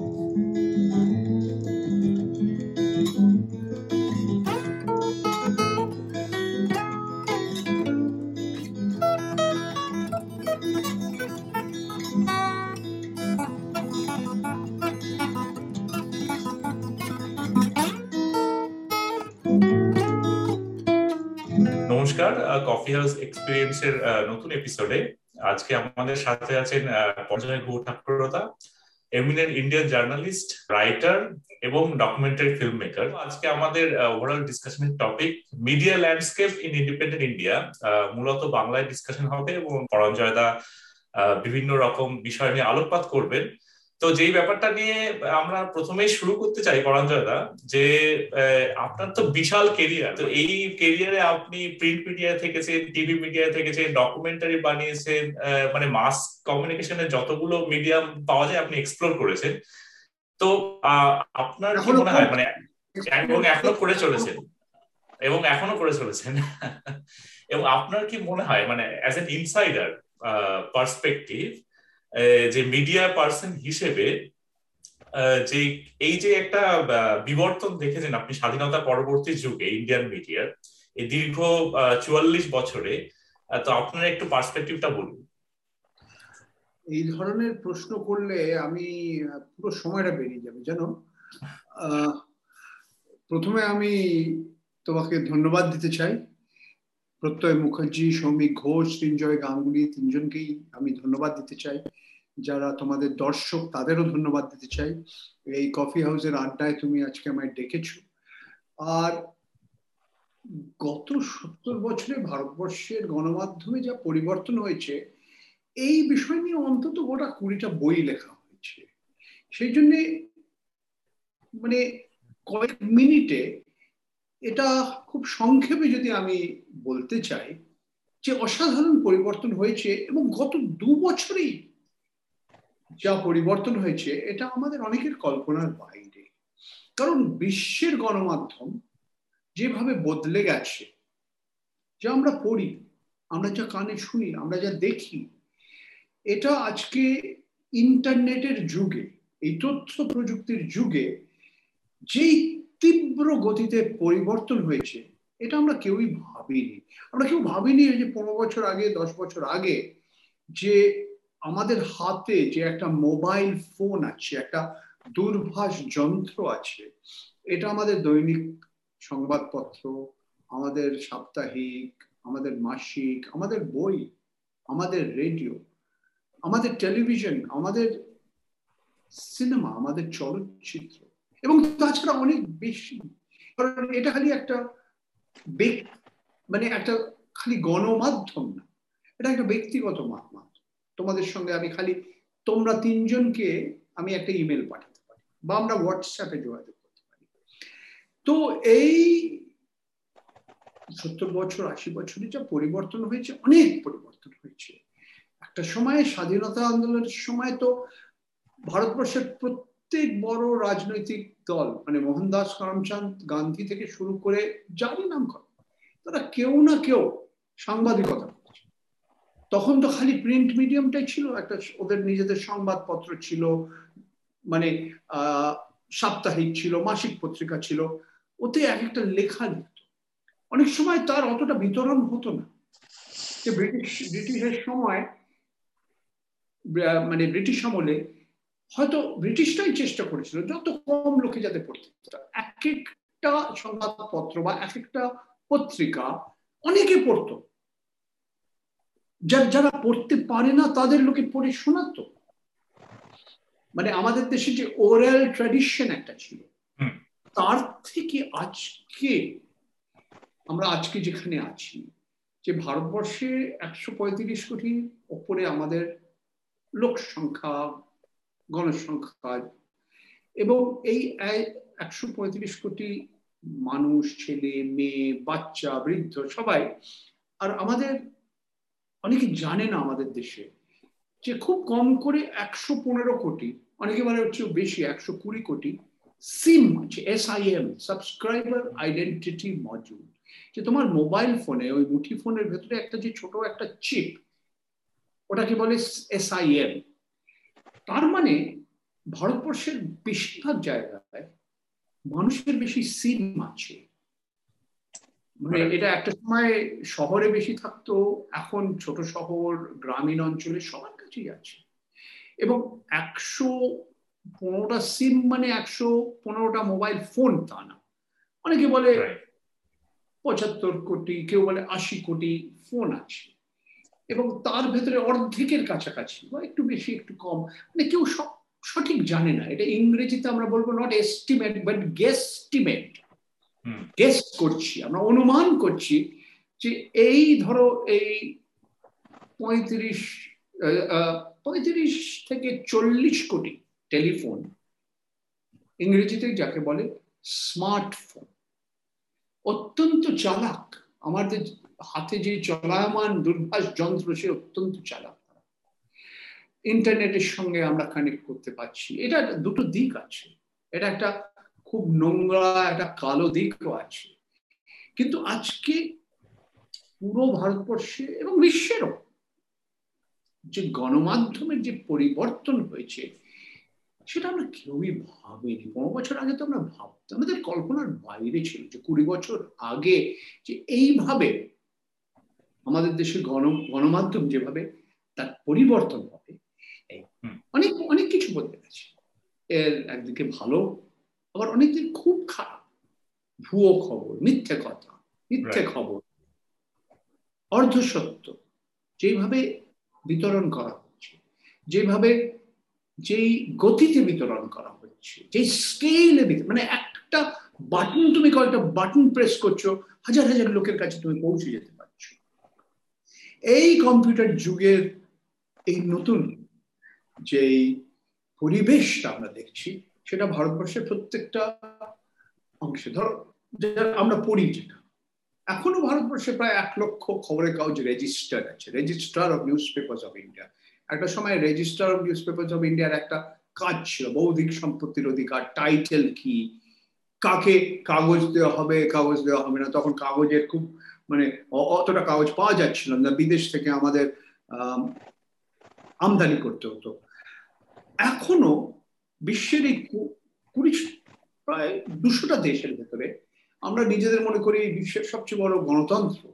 নমস্কার coffee house এক্সপিরিয়েন্সের নতুন এপিসোডে আজকে আমাদের সাথে আছেন Paranjoy Guha Thakurta eminent Indian journalist writer এবং ডকুমেন্টারি ফিল্ম মেকার আজকে আমাদের overall ডিসকাশনের topic media landscape in independent India মূলত বাংলায় ডিসকাশন হবে এবং পরঞ্জয়দা বিভিন্ন রকম বিষয় নিয়ে আলোকপাত করবেন। তো যেই ব্যাপারটা নিয়ে আমরা প্রথমেই শুরু করতে চাই পরাঞ্জয়দা যে আপনার তো বিশাল কেরিয়ার তো এই কেরিয়ারে আপনি প্রিন্ট মিডিয়া থেকেছেন টিভি মিডিয়া থেকেছেন ডকুমেন্টারি বানিয়েছেন মানে মাস কমিউনিকেশনের যতগুলো মিডিয়াম পাওয়া যায়, আপনি এক্সপ্লোর করেছেন। তো আপনার কি মনে হয় মানে এবং এখনও করে চলেছেন, এবং এখনও করে চলেছেন। এবং আপনার কি মনে হয় মানে অ্যাজ এন ইনসাইডার পার্সপেক্টিভ যে মিডিয়া পার্সন হিসেবে যে এই যে একটা বিবর্তন দেখেছেন আপনি স্বাধীনতা পরবর্তী যুগে ইন্ডিয়ান মিডিয়ার এই দীর্ঘ চুয়াল্লিশ বছরে তো আপনার একটু পার্সপেক্টিভটা বলুন। এই ধরনের প্রশ্ন করলে আমি পুরো সময়টা বেরিয়ে যাবে। জানো প্রথমে আমি তোমাকে ধন্যবাদ দিতে চাই। প্রত্যয় মুখার্জি, সৌমিক ঘোষ সৃঞ্জয় গাঙ্গুলি তিনজনকেই আমি ধন্যবাদ দিতে চাই। যারা তোমাদের দর্শক, তাদেরও ধন্যবাদ দিতে চাই। এই কফি হাউসের আড্ডায় তুমি আজকে আমায় ডেকেছো। আর গত সত্তর বছরে ভারতবর্ষের গণমাধ্যমে যা পরিবর্তন হয়েছে, এই বিষয় নিয়ে অন্তত গোটা কুড়িটা বই লেখা হয়েছে। সেই জন্যে মানে কয়েক মিনিটে এটা খুব সংক্ষেপে যদি আমি বলতে চাই যে অসাধারণ পরিবর্তন হয়েছে এবং গত দু বছরেই যা পরিবর্তন হয়েছে, এটা আমাদের অনেকের কল্পনার বাইরে। কারণ বিশ্বের গণমাধ্যম যেভাবে বদলে গেছে, যা আমরা পড়ি, আমরা যা কানে শুনি, আমরা যা দেখি, এটা আজকে ইন্টারনেটের যুগে, এই তথ্য প্রযুক্তির যুগে যেই তীব্র গতিতে পরিবর্তন হয়েছে এটা আমরা কেউই ভাবিনি। আমরা কেউ ভাবিনি যে পনেরো বছর আগে, দশ বছর আগে যে আমাদের হাতে যে একটা মোবাইল ফোন আছে, একটা দূরভাষ যন্ত্র আছে, এটা আমাদের দৈনিক সংবাদপত্র, আমাদের সাপ্তাহিক, আমাদের মাসিক, আমাদের বই, আমাদের রেডিও, আমাদের টেলিভিশন, আমাদের সিনেমা, আমাদের চলচ্চিত্র এবং তাছাড়া অনেক বেশি। কারণ এটা খালি একটা মানে একটা খালি গণমাধ্যম না, এটা একটা ব্যক্তিগত মাধ্যম তোমাদের সঙ্গে আমি খালি, তোমরা তিনজনকে আমি একটা ইমেল পাঠাতে পারি, বা আমরা হোয়াটসঅ্যাপে যোগাযোগ করতে পারি। তো এই সত্তর বছর, আশি বছরে যা পরিবর্তন হয়েছে, অনেক পরিবর্তন হয়েছে। একটা সময়ে স্বাধীনতা আন্দোলনের সময় তো ভারতবর্ষের প্রত্যেক বড় রাজনৈতিক দল মানে মোহনদাস করমচাঁদ গান্ধী থেকে শুরু করে যারই নাম করে, তারা কেউ না কেউ সাংবাদিকতা তখন তো খালি প্রিন্ট মিডিয়ামটাই ছিল, একটা ওদের নিজেদের সংবাদপত্র ছিল মানে সাপ্তাহিক ছিল, মাসিক পত্রিকা ছিল, ওতে এক একটা লেখা লিখত। অনেক সময় তার অতটা বিতরণ হতো না। যে ব্রিটিশ, ব্রিটিশের সময় মানে ব্রিটিশ আমলে হয়তো ব্রিটিশটাই চেষ্টা করেছিল যত কম লোকে যাতে পড়তে এক একটা সংবাদপত্র বা এক একটা পত্রিকা অনেকে পড়তো। যারা পড়তে পারে না তাদের লোকে পড়ে শোনাতো। মানে আমাদের দেশে যে ওরাল ট্র্যাডিশন একটা ছিল তার থেকে আজকে আমরা আজকে যেখানে আছি যে ভারতবর্ষে একশো পঁয়ত্রিশ কোটি ওপরে আমাদের লোক সংখ্যা গণসংখ্যা এবং এই একশো পঁয়ত্রিশ কোটি মানুষ, ছেলে, মেয়ে, বাচ্চা, বৃদ্ধ সবাই, আর আমাদের অনেকে জানে না আমাদের দেশে যে খুব কম করে একশো পনেরো কোটি, অনেকে বলে হচ্ছে বেশি, একশো কুড়ি কোটি সিম আছে S I M subscriber identity module যে তোমার মোবাইল ফোনে, ওই মুঠি ফোনের ভেতরে একটা যে ছোট একটা চিপ, ওটাকে বলে এস আই এম তার মানে ভারতবর্ষের বেশিরভাগ জায়গায় মানুষের বেশি সিম আছে। মানে এটা একটা সময় শহরে বেশি থাকতো এখন ছোট শহর গ্রামীণ অঞ্চলে সবার কাছেই আছে। এবং একশো পনেরোটা সিম মানে একশো পনেরোটা মোবাইল ফোন তা না। অনেকে বলে পঁচাত্তর কোটি কেউ বলে আশি কোটি ফোন আছে। এবং তার ভেতরে অর্ধেকের কাছাকাছি বা একটু বেশি একটু কম মানে কেউ সঠিক জানে না। এটা ইংরেজিতে আমরা বলব not estimate but guesstimate guess করছি আমরা অনুমান করছি যে এই ধরো এই পঁয়ত্রিশ পঁয়ত্রিশ থেকে চল্লিশ কোটি টেলিফোন ইংরেজিতে যাকে বলে স্মার্টফোন অত্যন্ত চালাক আমাদের হাতে যে চলায়মান দুর্ভাষ যন্ত্র, সে অত্যন্ত চালাক ইন্টারনেটের সঙ্গে আমরা কানেক্ট করতে পারছি। এটা দুটো দিক আছে। এটা একটা খুব নোংরা, একটা কালো দিকও আছে। কিন্তু আজকে পুরো ভারতবর্ষে এবং বিশ্বেরও যে গণমাধ্যমের যে পরিবর্তন হয়েছে, সেটা আমরা কেউই ভাবিনি। পনেরো বছর আগে তো আমরা ভাবতাম, আমাদের কল্পনার বাইরে ছিল যে কুড়ি বছর আগে যে এইভাবে আমাদের দেশের গণ গণমাধ্যম যেভাবে তার পরিবর্তন হবে অনেক অনেক কিছু বলতে গেছে এর একদিকে ভালো আবার অনেকদিন খুব খারাপ। ভুয়ো খবর মিথ্যে কথা মিথ্যে খবর। অর্ধসত্য যেভাবে বিতরণ করা হচ্ছে যেভাবে যেই গতিতে বিতরণ করা হচ্ছে যেই স্কেলে মানে একটা বাটন তুমি কয়েকটা বাটন প্রেস করছ হাজার হাজার লোকের কাছে তুমি পৌঁছে যেতে পারছ। এই কম্পিউটার যুগের এই নতুন যেই পরিবেশটা আমরা দেখছি, সেটা ভারতবর্ষের প্রত্যেকটা অংশে। ধরো আমরা পড়ি যেটা। এখনও ভারতবর্ষে প্রায় এক লক্ষ খবরের কাগজ রেজিস্টার আছে। Registrar of newspapers of India একটা সময় register of newspapers of ইন্ডিয়ার একটা কাজ ছিল, বৌদ্ধিক সম্পত্তির অধিকার টাইটেল কি, কাকে কাগজ দেওয়া হবে, কাগজ দেওয়া হবে না, তখন কাগজের খুব মানে অতটা কাগজ পাওয়া যাচ্ছিল না। বিদেশ থেকে আমাদের আমদানি করতে হতো। এখনও বিশ্বের এই কুড়ি প্রায় দুশোটা দেশের ভেতরে আমরা নিজেদের মনে করি বিশ্বের সবচেয়ে বড় গণতন্ত্র।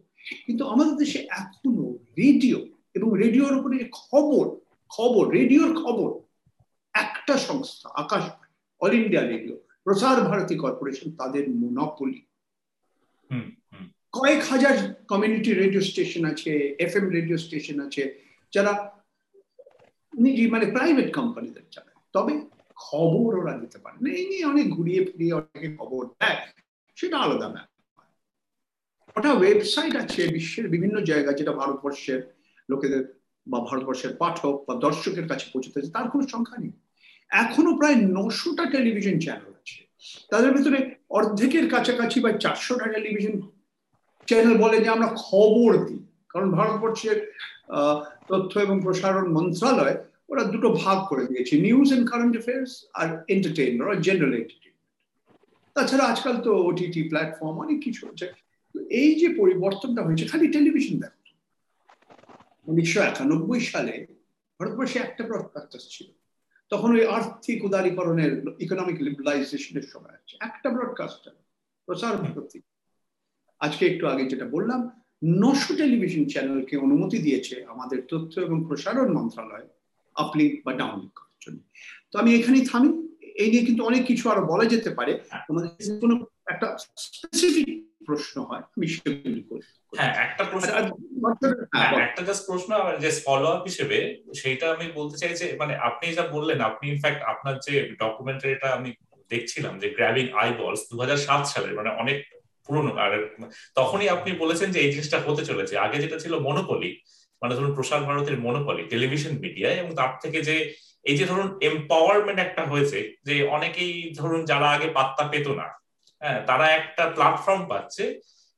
কিন্তু আমাদের দেশে এখনও রেডিও এবং রেডিওর উপরে খবর খবর, রেডিওর খবর, একটা সংস্থা আকাশবাণী অল ইন্ডিয়া রেডিও, প্রসার ভারতী কর্পোরেশন তাদের মোনপলি। কয়েক হাজার কমিউনিটি রেডিও স্টেশন আছে এফ এম রেডিও স্টেশন আছে, যারা নিজে মানে প্রাইভেট কোম্পানিদের চালায় তবে খবর ওরা দিতে পারে না। এই নিয়ে অনেক ঘুরিয়ে ফিরিয়ে অনেকে খবর দেয়। সেটা আলাদা ব্যাপার। ওটা ওয়েবসাইট আছে বিশ্বের বিভিন্ন জায়গায় যেটা ভারতবর্ষের লোকেদের বা ভারতবর্ষের পাঠক বা দর্শকের কাছে পৌঁছতে তার কোনো সংখ্যা নেই। এখনও প্রায় নশোটা টেলিভিশন চ্যানেল আছে। তাদের ভিতরে অর্ধেকের কাছাকাছি বা চারশোটা টেলিভিশন চ্যানেল বলে যে আমরা খবর দিই। কারণ ভারতবর্ষের তথ্য এবং প্রসারণ মন্ত্রণালয় ওরা দুটো ভাগ করে দিয়েছে নিউজ এন্ড কারেন্ট অ্যাফেয়ার্স আর এন্টারটেইনমেন্ট আর জেনারেল এন্টারটেইনমেন্ট তাছাড়া আজকাল তো ওটিটি প্ল্যাটফর্ম অনেক কিছু হচ্ছে। এই যে পরিবর্তনটা হয়েছে, খালি টেলিভিশন দেখো। উনিশশো একানব্বই সালে ভারতবর্ষে একটা ব্রডকাস্টার ছিল। তখন ওই আর্থিক উদারীকরণের ইকোনমিক লিবারাইজেশনের সময় আছে একটা ব্রডকাস্টার প্রচার ভারতী। আজকে একটু আগে যেটা বললাম নশো টেলিভিশন চ্যানেলকে অনুমতি দিয়েছে আমাদের তথ্য এবং প্রসারণ মন্ত্রণালয় আপলিঙ্ক বা ডাউনলোড করার জন্য। তো আমি এখানেই থামি এই নিয়ে কিন্তু অনেক কিছু আরও বলা যেতে পারে। তোমাদের কোনো একটা স্পেসিফিক প্রশ্ন হয় আমি সেগুলি করি হ্যাঁ একটা প্রশ্ন হ্যাঁ, একটা জাস্ট প্রশ্ন যে ফলো আপ হিসেবে সেইটা আমি বলতে চাই যে মানে আপনি যা বললেন আপনি ইনফ্যাক্ট আপনার যে ডকুমেন্টারিটা আমি দেখছিলাম যে গ্র্যাবিং আই বলস দু হাজার সাত সালের মানে অনেক পুরনো। আর তখনই আপনি বলেছেন যে এই জিনিসটা হতে চলেছে। আগে যেটা ছিল মনোপলি মানে ধরুন প্রসার ভারতের মনোপলি টেলিভিশন মিডিয়ায় এবং তার থেকে যে এই যে ধরুন এম্পাওয়ারমেন্ট একটা হয়েছে যে অনেকেই ধরুন যারা আগে পাত্তা পেত না হ্যাঁ তারা একটা প্ল্যাটফর্ম পাচ্ছে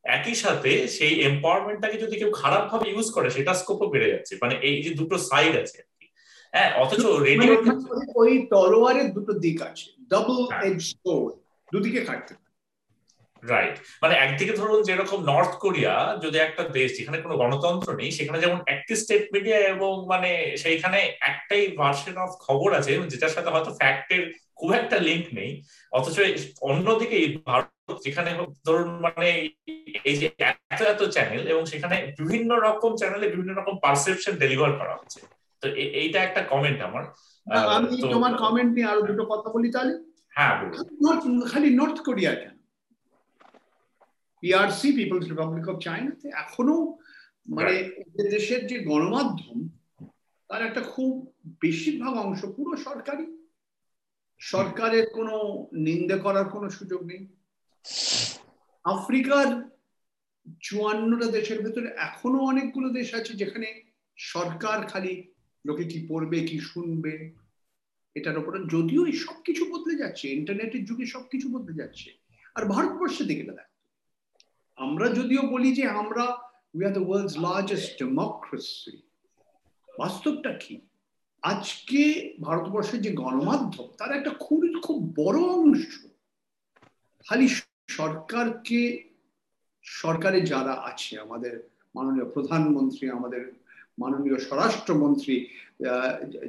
একই সাথে সেই এম্পাওয়ারমেন্টটাকে যদি কেউ খারাপ ভাবে ইউজ করে সেটা স্কোপও বেড়ে যাচ্ছে। মানে এই যে দুটো সাইড আছে হ্যাঁ অথচ রেডিও মানে ওই তলোয়ারের দুটো দিক আছে। ডাবল এজ সোর্ড দুদিকে কাটতে রাইট মানে একদিকে ধরুন যেরকম নর্থ কোরিয়া যদি একটা দেশ যেখানে কোনো গণতন্ত্র নেই সেখানে যেমন একটি স্টেট মিডিয়া এবং মানে সেইখানে একটাই ভার্সন অফ খবর আছে যেটার সাথে হয়তো ফ্যাক্টের খুব একটা লিঙ্ক নেই অথচ অন্যদিকে ভারত যেখানে ধরুন মানে এই যে এত এত চ্যানেল এবং সেখানে বিভিন্ন রকম চ্যানেলে বিভিন্ন রকম পারসেপশন ডেলিভার করা হচ্ছে তো এইটা একটা কমেন্ট আমার। আমি তোমার কমেন্ট নিয়ে আরও দুটো কথা বলি তাহলে। হ্যাঁ খালি নর্থ কোরিয়া কেন? পিআরসি পিপলস রিপাবলিক অফ চায়নাতে এখনও মানে দেশের যে গণমাধ্যম তার একটা খুব বেশিরভাগ অংশ পুরো সরকারি। সরকারের কোনো নিন্দে করার কোনো সুযোগ নেই। আফ্রিকার চুয়ান্নটা দেশের ভেতরে এখনও অনেকগুলো দেশ আছে যেখানে সরকার খালি লোকে কি পড়বে কি শুনবে এটার উপরে যদিও এই সবকিছু বদলে যাচ্ছে ইন্টারনেটের যুগে সবকিছু বদলে যাচ্ছে। আর ভারতবর্ষের দিকে দেখ। আমরা যদিও বলি যে আমরা we are the world's largest democracy বাস্তবটা কি? আজকে ভারতবর্ষের যে গণমাধ্যম, তার একটা খুব খুব বড় অংশ খালি সরকারকে, সরকারে যারা আছে, আমাদের মাননীয় প্রধানমন্ত্রী, আমাদের মাননীয় স্বরাষ্ট্রমন্ত্রী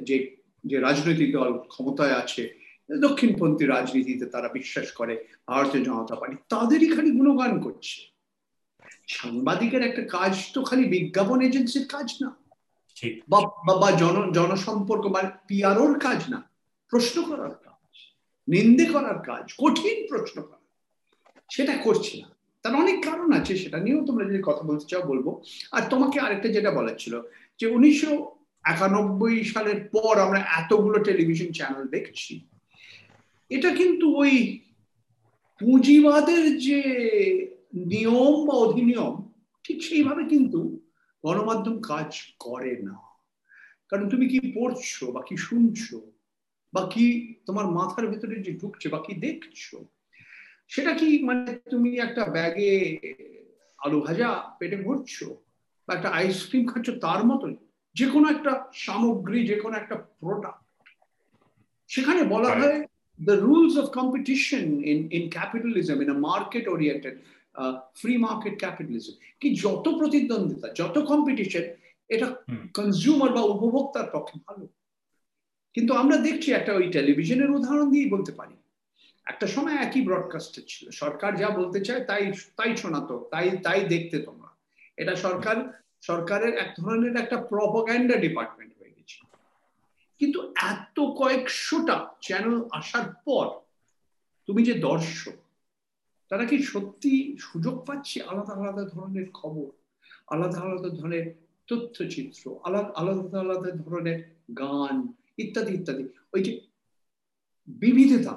যে যে রাজনৈতিক দল ক্ষমতায় আছে, দক্ষিণপন্থী রাজনীতিতে তারা বিশ্বাস করে, ভারতীয় জনতা পার্টি, তাদেরই খালি গুণগান করছে। সাংবাদিকের একটা কাজ তো খালি বিজ্ঞাপন এজেন্সির কাজ না। বা জন জনসম্পর্ক বা পিআরওর কাজ না। প্রশ্ন করার কাজ নিন্দে করার কাজ কঠিন প্রশ্ন করা সেটা করছি না। তার অনেক কারণ আছে সেটা নিয়েও তোমরা যদি কথা বলতে চাও বলব। আর তোমাকে আরেকটা যেটা বলার ছিল যে উনিশশো একানব্বই সালের পর আমরা এতগুলো টেলিভিশন চ্যানেল দেখছি। এটা কিন্তু ওই পুঁজিবাদের যে নিয়ম বা অধিনিয়ম ঠিক সেইভাবে কিন্তু গণমাধ্যম কাজ করে না। কারণ তুমি কি পড়ছো বা কি শুনছো বা কি তোমার মাথার ভেতরে যে ঢুকছে বা কি দেখছ সেটা কি মানে তুমি একটা ব্যাগে আলু ভাজা পেটে ভরছো বা একটা আইসক্রিম খাচ্ছ তার মতন যে কোনো একটা সামগ্রী যে কোনো একটা প্রোডাক্ট সেখানে বলা হয় the rules of competition in, in capitalism, in a market oriented, free market capitalism কি যত প্রতিদ্বন্দ্বিতা যত কম্পিটিশন এটা কনজিউমার বা উপভোক্তার পক্ষে ভালো। কিন্তু আমরা দেখছি একটা ওই টেলিভিশনের উদাহরণ দিয়েই বলতে পারি। একটা সময় একই ব্রডকাস্টার ছিল। সরকার যা বলতে চায় তাই তাই শোনাতো তাই তাই দেখতে তোমরা। এটা সরকার সরকারের এক ধরনের একটা প্রপোগ্যান্ডা ডিপার্টমেন্ট হয়ে গেছে। কিন্তু এত কয়েকশোটা চ্যানেল আসার পর তুমি যে দর্শক তারা কি সত্যি সুযোগ পাচ্ছে? আলাদা আলাদা ধরনের খবর, আলাদা আলাদা ধরনের তথ্যচিত্র, আলাদা আলাদা আলাদা ধরনের গান, ইত্যাদি ইত্যাদি। ওই যে বিবিধতা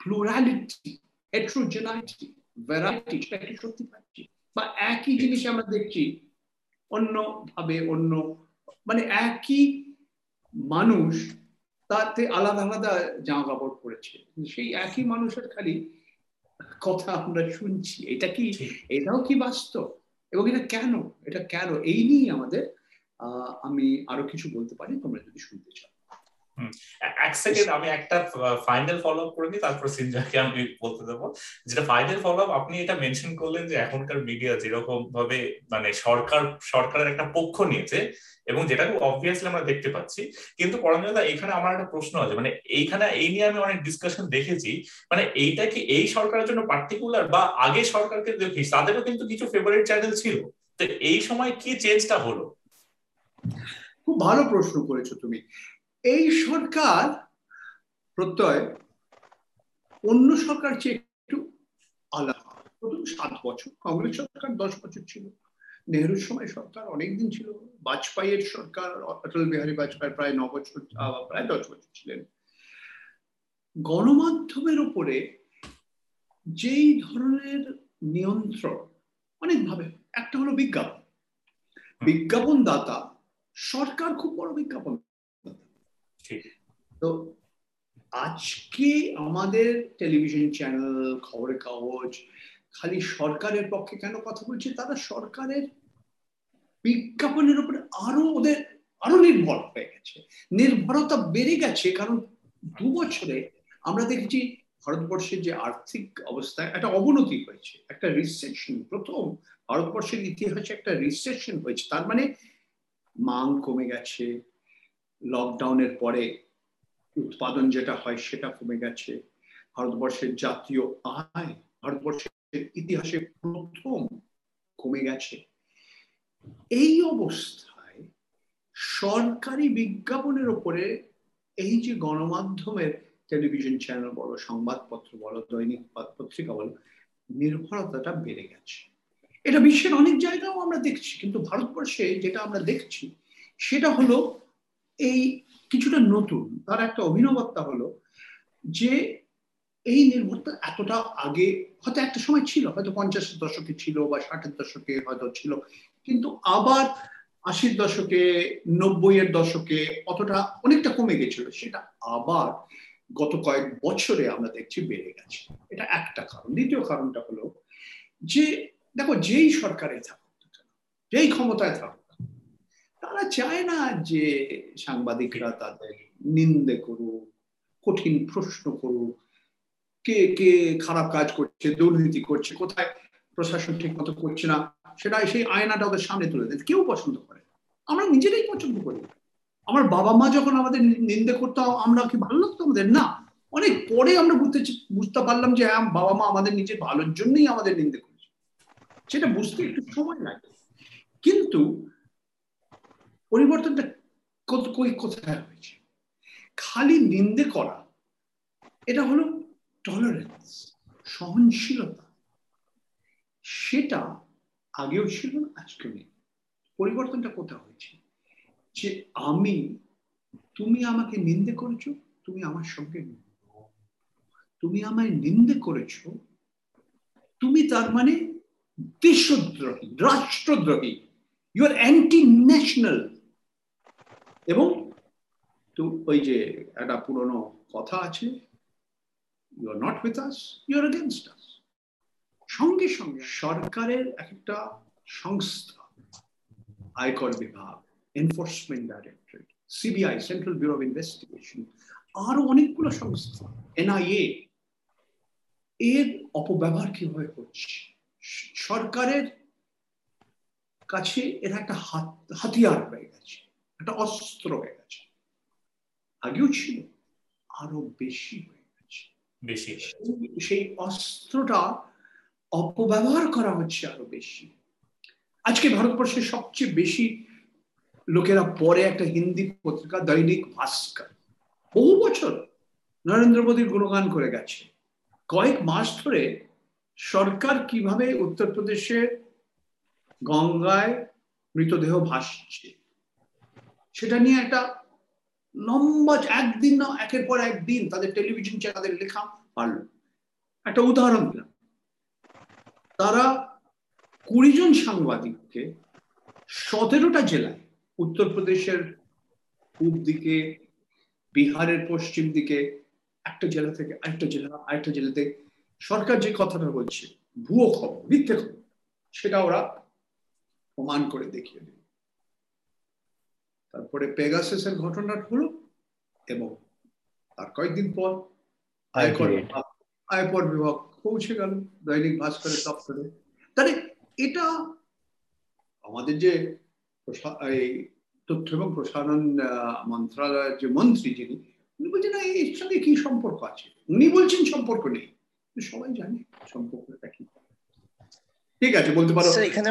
প্লুরালিটি হেট্রোজেনাইটি ভ্যারাইটি সত্যি পাচ্ছি? বা একই জিনিস আমরা দেখছি অন্য ভাবে অন্য মানে একই মানুষ তাতে আলাদা আলাদা জামা কাপড় পরেছে। সেই একই মানুষের খালি কথা আমরা শুনছি। এটা কি এটাও কি বাস্তব? এবং এটা কেন? এটা কেন? এই নিয়ে আমাদের আমি আরও কিছু বলতে পারি তোমরা যদি শুনতে চাও। এক সেকেন্ড আমি একটা ফাইনাল ফলো আপ করে নিই, তারপর সিনজাকে আমি বলতে দেবো। যেটা ফাইনাল ফলো আপ আপনি এটা মেনশন করলেন যে এখনকার মিডিয়া যেরকম ভাবে মানে সরকার, সরকারের একটা পক্ষ নিয়েছে এবং যেটা খুব অবভিয়াসলি আমরা দেখতে পাচ্ছি। কিন্তু পরঞ্জনদা এখানে আমার একটা প্রশ্ন আছে মানে এইখানে, এই নিয়ে আমি অনেক ডিসকাশন দেখেছি মানে এইটা কি এই সরকারের জন্য পার্টিকুলার বা আগে সরকারকে দেখি তাদেরও কিন্তু কিছু ফেভারিট চ্যানেল ছিল। তো এই সময় কি চেঞ্জটা হলো? খুব ভালো প্রশ্ন করেছ তুমি। এই সরকার প্রত্যয় অন্য সরকার চেয়ে একটু আলাদা। প্রথম সাত বছর কংগ্রেস সরকার দশ বছর ছিল। নেহরুর সময় সরকার অনেকদিন ছিল। বাজপেয়ীর সরকার অটল বিহারী বাজপেয়ী প্রায় ন বছর প্রায় দশ বছর ছিলেন। গণমাধ্যমের উপরে যেই ধরনের নিয়ন্ত্রণ অনেকভাবে। একটা হলো বিজ্ঞাপন। বিজ্ঞাপন দাতা সরকার খুব বড় বিজ্ঞাপন। তো আজকে আমাদের টেলিভিশন চ্যানেল খবরের কাগজ, খালি সরকারের পক্ষে কেন কথা বলছে? তারা সরকারের বিজ্ঞাপনের উপরে আরও ওদের, আরও নির্ভর হয়ে গেছে। নির্ভরতা বেড়ে গেছে, কারণ দু বছরে আমরা দেখেছি ভারতবর্ষের যে আর্থিক অবস্থায় একটা অবনতি হয়েছে। একটা রিসেশন প্রথম ভারতবর্ষের ইতিহাসে একটা রিসেশন হয়েছে। তার মানে মাং কমে গেছে লকডাউনের পরে উৎপাদন যেটা হয় সেটা কমে গেছে। ভারতবর্ষের জাতীয় আয় ভারতবর্ষের ইতিহাসে প্রথম কমে গেছে। এই অবস্থায় সরকারি বিজ্ঞাপনের ওপরে এই যে গণমাধ্যমের টেলিভিশন চ্যানেল বলো, সংবাদপত্র বলো, দৈনিক পত্রিকা বলো, নির্ভরতাটা বেড়ে গেছে। এটা বিশ্বের অনেক জায়গাও আমরা দেখছি, কিন্তু ভারতবর্ষে যেটা আমরা দেখছি সেটা হলো এই কিছুটা নতুন, তার একটা অভিনবত্তা হলো যে এই নির্ভরতা এতটা আগে হয়তো একটা সময় ছিল, হয়তো পঞ্চাশের দশকে ছিল বা ষাটের দশকে হয়তো ছিল, কিন্তু আবার আশির দশকে নব্বই এর দশকে অতটা অনেকটা কমে গেছিল, সেটা আবার গত কয়েক বছরে আমরা দেখছি বেড়ে গেছে। এটা একটা কারণ। দ্বিতীয় কারণটা হলো যে, দেখো যেই সরকারে থাকুক যেই ক্ষমতায় থাকুক তারা চায় না যে সাংবাদিকরা তাদের নিন্দে করুক, কঠিন প্রশ্ন করুক, কে কে খারাপ কাজ করছে, দুর্নীতি করছে, কোথায় প্রশাসন ঠিক মতো করছে না, সেটা সেই আয়নাটা ওদের সামনে তুলে দেয়। কেউ পছন্দ করে আমরা নিজেরাই পছন্দ করি। আমার বাবা মা যখন আমাদের নিন্দে করতো, আমরা কি ভালো লাগতো আমাদের? না। অনেক পরে আমরা বুঝতে বুঝতে পারলাম যে হ্যাঁ বাবা মা আমাদের নিজের ভালোর জন্যই আমাদের নিন্দে করেছে। সেটা বুঝতে একটু সময় লাগে। কিন্তু পরিবর্তনটা কোথায় হয়েছে? খালি নিন্দে করা, এটা হলো টলারেন্স সহনশীলতা। সেটা আগেও ছিল না আজকে নেই। পরিবর্তনটা কোথায় হয়েছে? যে আমি, তুমি আমাকে নিন্দে করেছ, তুমি আমার সঙ্গে তুমি আমায় নিন্দে করেছ, তুমি তার মানে দেশদ্রোহী রাষ্ট্রদ্রোহী। ইউ আর অ্যান্টি ন্যাশনাল এবং ওই যে একটা পুরনো কথা আছে you are not with us you are against us সঙ্গে সঙ্গে সরকারের একটা সংস্থা, আয়কর বিভাগ enforcement directorate CBI central bureau of investigation আরও অনেকগুলো সংস্থা এনআইএ এর অপব্যবহার কীভাবে করছে? সরকারের কাছে এরা একটা হাতিয়ার হয়ে গেছে। একটা অস্ত্র হয়ে গেছে। আগেও ছিল আরও বেশি হয়ে গেছে। বেশি সেই অস্ত্রটা অপব্যবহার করা হচ্ছে আরও বেশি। আজকে ভারতবর্ষের সবচেয়ে বেশি লোকেরা পরে একটা হিন্দি পত্রিকা দৈনিক ভাস্কর। বহু বছর নরেন্দ্র মোদীর গুণগান করে গেছে। কয়েক মাস ধরে সরকার কীভাবে উত্তরপ্রদেশে গঙ্গায় মৃতদেহ ভাসছে সেটা নিয়ে একটা লম্বা একদিন না, একের পর একদিন তাদের টেলিভিশন চ্যানেলের লেখা পারল একটা উদাহরণ দিলাম। তারা কুড়ি জন সাংবাদিককে সতেরোটা জেলায়, উত্তরপ্রদেশের পূব দিকে বিহারের পশ্চিম দিকে একটা জেলা থেকে আরেকটা জেলা, আরেকটা জেলাতে সরকার যে কথাটা বলছে, ভুয়ো খবর, মিথ্যে খবর, সেটা ওরা প্রমাণ করে দেখিয়ে দিল। তারপরে পেগাসেসের ঘটনাটা হলো এবং তার কয়েকদিন পর আয়কর বিভাগ আয়কর বিভাগ পৌঁছে গেল দৈনিক ভাস্করের দপ্তরে। তাহলে এটা আমাদের যে এই তথ্য এবং প্রসারণ মন্ত্রণালয়ের যে মন্ত্রী যিনি উনি বলছেন এর সঙ্গে কি সম্পর্ক আছে? উনি বলছেন সম্পর্ক নেই। সবাই জানে সম্পর্কটা কি। ঠিক আছে বলতে পারো। এখানে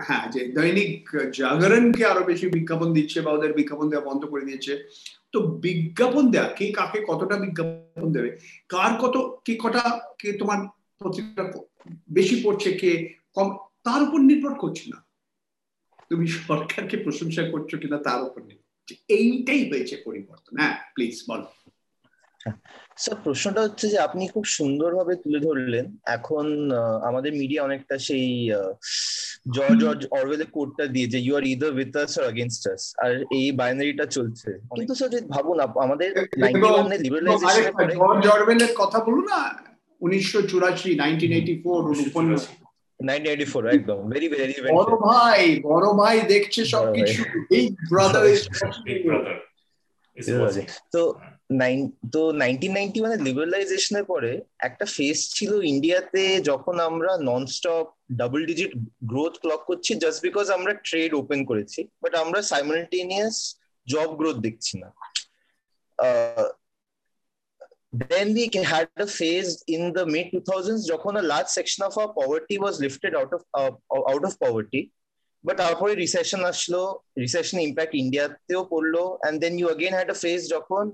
হ্যাঁ যে দৈনিক জাগরণকে আরও বেশি বিজ্ঞাপন দিচ্ছে বা ওদের বিজ্ঞাপন দেওয়া বন্ধ করে দিয়েছে। তো বিজ্ঞাপন দেয়া, কে কাকে কতটা বিজ্ঞাপন দেবে? কার কত, কে কটা, কে তোমার পত্রিকা বেশি পড়ছে, কে কম, তার উপর নির্ভর করছে না। তুমি সরকারকে প্রশংসা করছ কিনা, তার উপর এইটাই হয়েছে পরিবর্তন। হ্যাঁ প্লিজ বলো। স্যার প্রশ্নটা হচ্ছে যে আপনি খুব সুন্দরভাবে তুলে ধরলেন। এখন আমাদের মিডিয়া অনেকটা সেই জর্জ জর্জ অরওয়েলের কোডটা দিয়ে যে you are either with us or against us আর এই বাইনারিটা চলছে কিন্তু স্যার যদি ভাবুন আমাদের 91 এ লিবারালাইজেশনের পরে জর্জ অরওয়েলের কথা বলুন না 1984 1984 উপন্যাস 1984 একদম ভেরি ভেরি বড় ভাই বড় ভাই দেখছে সবকিছু এই ব্রাদার তো তো নাইনটিন নাইনটি মানে লিবারালাইজেশনের পরে একটা ফেস ছিল ইন্ডিয়াতে যখন আমরা nonstop double digit growth clock করছি জাস্ট বিকজ আমরা ট্রেড ওপেন করেছি বাট আমরা সাইমultaneous জব গ্রোথ দেখছি না। then we had a phase in the mid 2000s যখন large large of of our poverty was lifted of out of out but uh, তারপরে recession আসলো recession impact ইন্ডিয়াতেও পড়ল and then you again had a phase যখন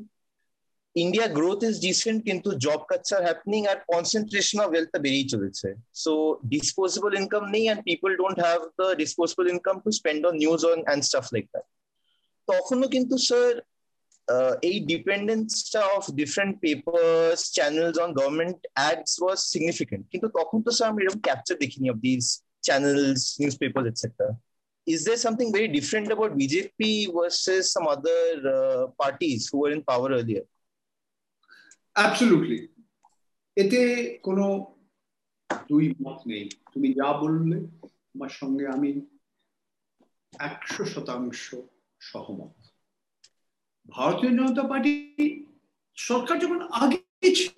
India growth is dissent কিন্তু job Katz R happening R concentration of wealth বেড়েই চলেছে so disposable income নেই and people don't have the disposable income to spend on news on and stuff like that তখনও কিন্তু sir এই ডিপেন্ডেন্সটা of different papers channels on government ads was significant কিন্তু তখন তো sir আমি এরকম ক্যাপচার দেখিনি of this channels, newspapers, etc. Is there something very different about BJP versus some other uh, parties who were in power earlier? Absolutely. এতে কোনো দুই মত নেই। তুমি যা বললে তোমার সঙ্গে আমি একশো শতাংশ সহমত। ভারতীয় জনতা পার্টি সরকার যখন আগে ছিল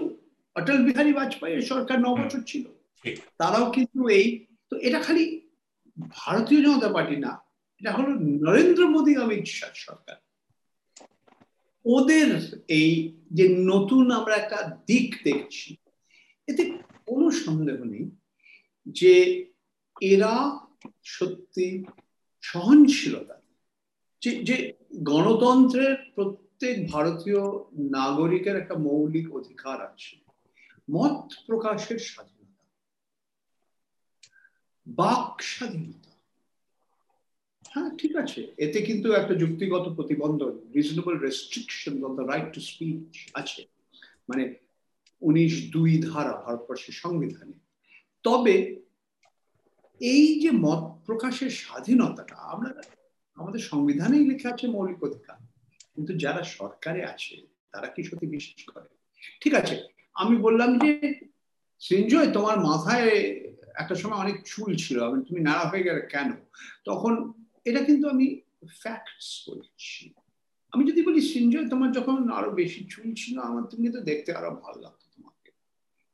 অটল বিহারী বাজপেয়ী সরকার ন বছর ছিল। তারাও কিন্তু এই তো এটা খালি ভারতীয় জনতা পার্টি না এটা হলো নরেন্দ্র মোদী অমিত শাহ সরকার। ওদের এই যে নতুন আমরা একটা দিক দেখছি, এতে কোনো সন্দেহ নেই যে এরা সত্যি সহনশীলতা। যে যে গণতন্ত্রের প্রত্যেক ভারতীয় নাগরিকের একটা মৌলিক অধিকার আছে, মত প্রকাশের স্বাধীনতা, বাক স্বাধীনতা। হ্যাঁ ঠিক আছে। এতে কিন্তু একটা যুক্তিগত প্রতিবন্ধক reasonable restriction on the right to speech আছে। মানে উনিশ দুই ধারা, ভারতবর্ষের সংবিধানে। তবে এই যে মত প্রকাশের স্বাধীনতাটা, আমরা আমাদের সংবিধানেই লেখা আছে মৌলিক অধিকার। কিন্তু যারা সরকারে আছে, তারা কি সত্যি বিশ্বাস করে? ঠিক আছে, আমি বললাম যে, সঞ্জয়, তোমার মাথায় একটা সময় অনেক চুল ছিল। তুমি নাড়া হয়ে গেলে কেন? তখন এটা কিন্তু আমি ফ্যাক্টস বলছি। আমি যদি বলি সিঞ্জয় তোমার যখন আরও বেশি চুল ছিল, আমার তুমি তো দেখতে আরও ভালো লাগতো তোমাকে।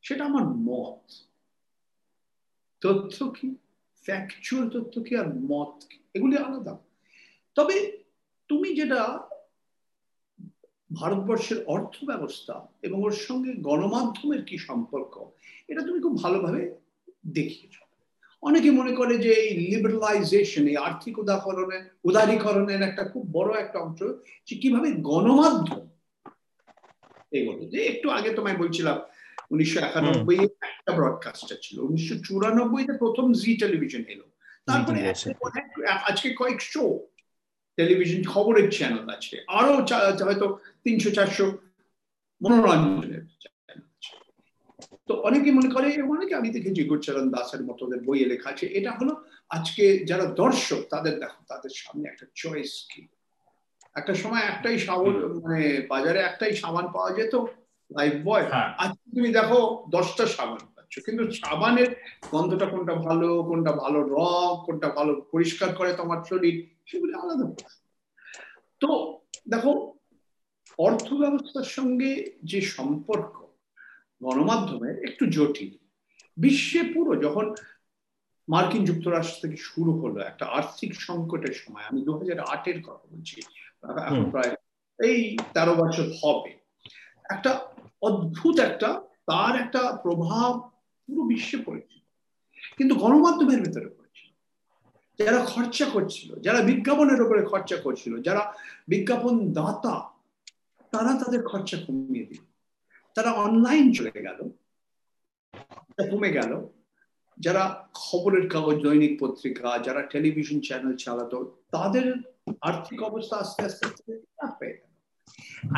সেটা আমার মত। তথ্য কি? ফ্যাকচুয়াল তথ্য কি আর মত কি? এগুলি আলাদা। তবে তুমি যেটা ভারতবর্ষের অর্থ ব্যবস্থা এবং ওর সঙ্গে গণমাধ্যমের কি সম্পর্ক, এটা তুমি খুব ভালোভাবে দেখিয়েছ। অনেকে মনে করে যে এই লিবারালাইজেশন এই আর্থিক উদাহরণের উদারীকরণের একটা খুব বড় একটা অংশ যে কীভাবে গণমাধ্যম এগুলো যে একটু আগে তোমায় বলছিলাম উনিশশো একানব্বই একটা ব্রডকাস্টার ছিল উনিশশো চুরানব্বইতে প্রথম জি টেলিভিশন এলো। তারপরে আজকে কয়েক শো টেলিভিশন খবরের চ্যানেল আছে আরও হয়তো তিনশো চারশো মনোরঞ্জনের তো অনেকে মনে করে অনেকে আমি দেখেছি গুরচরণ দাসের মতো ওদের বইয়ে লেখা আছে। এটা হলো আজকে যারা দর্শক তাদের দেখো তাদের সামনে একটা চয়েস কি? একটা সময় একটাই সাবন মানে বাজারে একটাই সাবান পাওয়া যেত লাইফ বয় আজকে তুমি দেখো দশটা সাবান পাচ্ছ কিন্তু সাবানের গন্ধটা কোনটা ভালো কোনটা ভালো রং কোনটা ভালো পরিষ্কার করে তোমার শরীর সেগুলি আলাদা তো দেখো অর্থ ব্যবস্থার সঙ্গে যে সম্পর্ক গণমাধ্যমের একটু জটিল। বিশ্বে পুরো যখন মার্কিন যুক্তরাষ্ট্র থেকে শুরু হলো একটা আর্থিক সংকটের সময় আমি দু হাজার আটের কথা বলছি এখন প্রায় এই তেরো বছর হবে। একটা অদ্ভুত একটা তার একটা প্রভাব পুরো বিশ্বে পড়েছিল। কিন্তু গণমাধ্যমের ভেতরে পড়েছিল। যারা খরচা করছিল যারা বিজ্ঞাপনের উপরে খরচা করছিল যারা বিজ্ঞাপন দাতা তারা তাদের খরচা কমিয়ে দিল। তারা অনলাইন চলে গেল কমে গেল। যারা খবরের কাগজ, দৈনিক পত্রিকা, যারা টেলিভিশন চ্যানেল চালাতো, তাদের আর্থিক অবস্থা আস্তে আস্তে আস্তে খারাপ হয়ে গেল।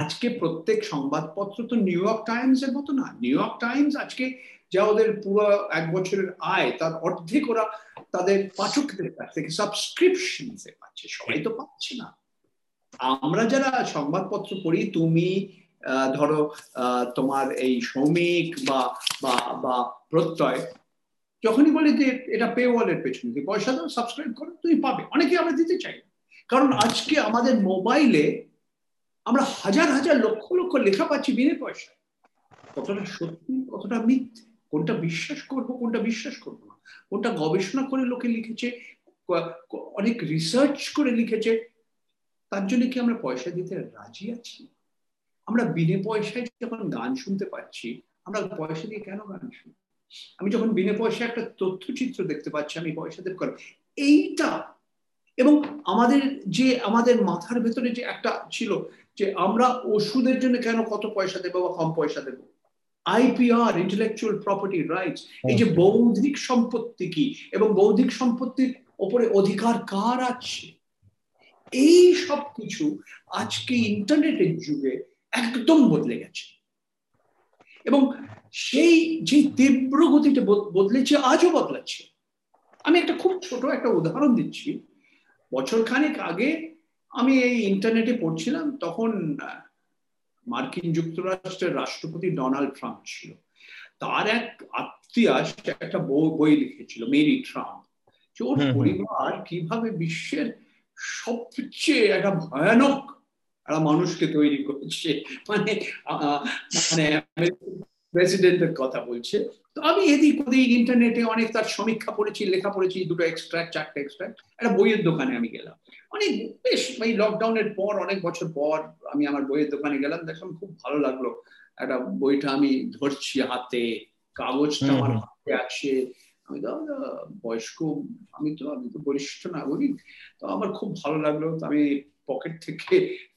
আজকে প্রত্যেক সংবাদপত্র তো নিউ ইয়র্ক টাইমস এর মতো না। নিউ ইয়র্ক টাইমস আজকে যা ওদের পুরো এক বছরের আয়, তার অর্ধেক ওরা তাদের পাঠকদের কাছ থেকে সাবস্ক্রিপশন পাচ্ছে। সবাই তো পাচ্ছে না। আমরা যারা সংবাদপত্র পড়ি, তুমি ধরো তোমার এই শ্রমিক বা বা বা প্রত্যয়, যখনই বলে যে এটা পে ওয়ালের পেছনে তুমি পয়সা দাও সাবস্ক্রাইব করো, তুমি পাবে। অনেকে আমরা দিতে চাই কারণ আজকে আমাদের মোবাইলে আমরা হাজার হাজার, লক্ষ লক্ষ লেখা পাচ্ছি বিনে পয়সা কতটা সত্যি, কতটা মিথ্যে, কোনটা বিশ্বাস করব, কোনটা বিশ্বাস করব না? কোনটা গবেষণা করে লোকে লিখেছে অনেক রিসার্চ করে লিখেছে, তার জন্য কি আমরা পয়সা দিতে রাজি আছি? আমরা বিনে পয়সায় যখন গান শুনতে পাচ্ছি আমরা পয়সা দিয়ে কেন গান শুনি? আমি যখন বিনে পয়সায় একটা তথ্যচিত্র দেখতে পাচ্ছি আমি পয়সা দেব কর এইটা এবং আমাদের যে আমাদের মাথার ভেতরে যে একটা ছিল যে আমরা ওষুধের জন্য কেন কত পয়সা দেবো বা কম পয়সা দেবো? আইপিআর ইন্টেলেকচুয়াল প্রপার্টি রাইটস এই যে বৌদ্ধিক সম্পত্তি কি? এবং বৌদ্ধিক সম্পত্তির ওপরে অধিকার কার আছে? এই সব কিছু আজকে ইন্টারনেটের যুগে একদম বদলে গেছে। এবং সেই যে তীব্র গতিতে বদলেছে আজও বদলাচ্ছে আমি একটা খুব ছোট একটা উদাহরণ দিচ্ছি। বছর খানেক আগে আমি এই ইন্টারনেটে পড়ছিলাম তখন মার্কিন যুক্তরাষ্ট্রের রাষ্ট্রপতি ডোনাল্ড ট্রাম্প ছিল। তার এক আত্মীয় একটা বই লিখেছিল মেরি ট্রাম্প যে ওর পরিবার কীভাবে বিশ্বের সবচেয়ে একটা ভয়ানক একটা মানুষকে তৈরি করেছে। মানে মানে প্রেসিডেন্টের কথা বলছে। তো আমি এদিক ওদিক ইন্টারনেটে অনেক তার সমীক্ষা পড়েছি লেখা পড়েছি দুটো এক্সট্রাক্ট চারটে এক্সট্রাক্ট একটা বইয়ের দোকানে আমি গেলাম। অনেক বেশ এই লকডাউনের পর অনেক বছর পর আমি আমার বইয়ের দোকানে গেলাম। দেখলাম খুব ভালো লাগল। একটা বইটা আমি ধরছি হাতে কাগজটা আমার হাতে আছে। আমি তো বয়স্ক আমি তো আমি তো বরিষ্ঠ নাগরিক। তো আমার খুব ভালো লাগল। তো আমি পকেট থেকে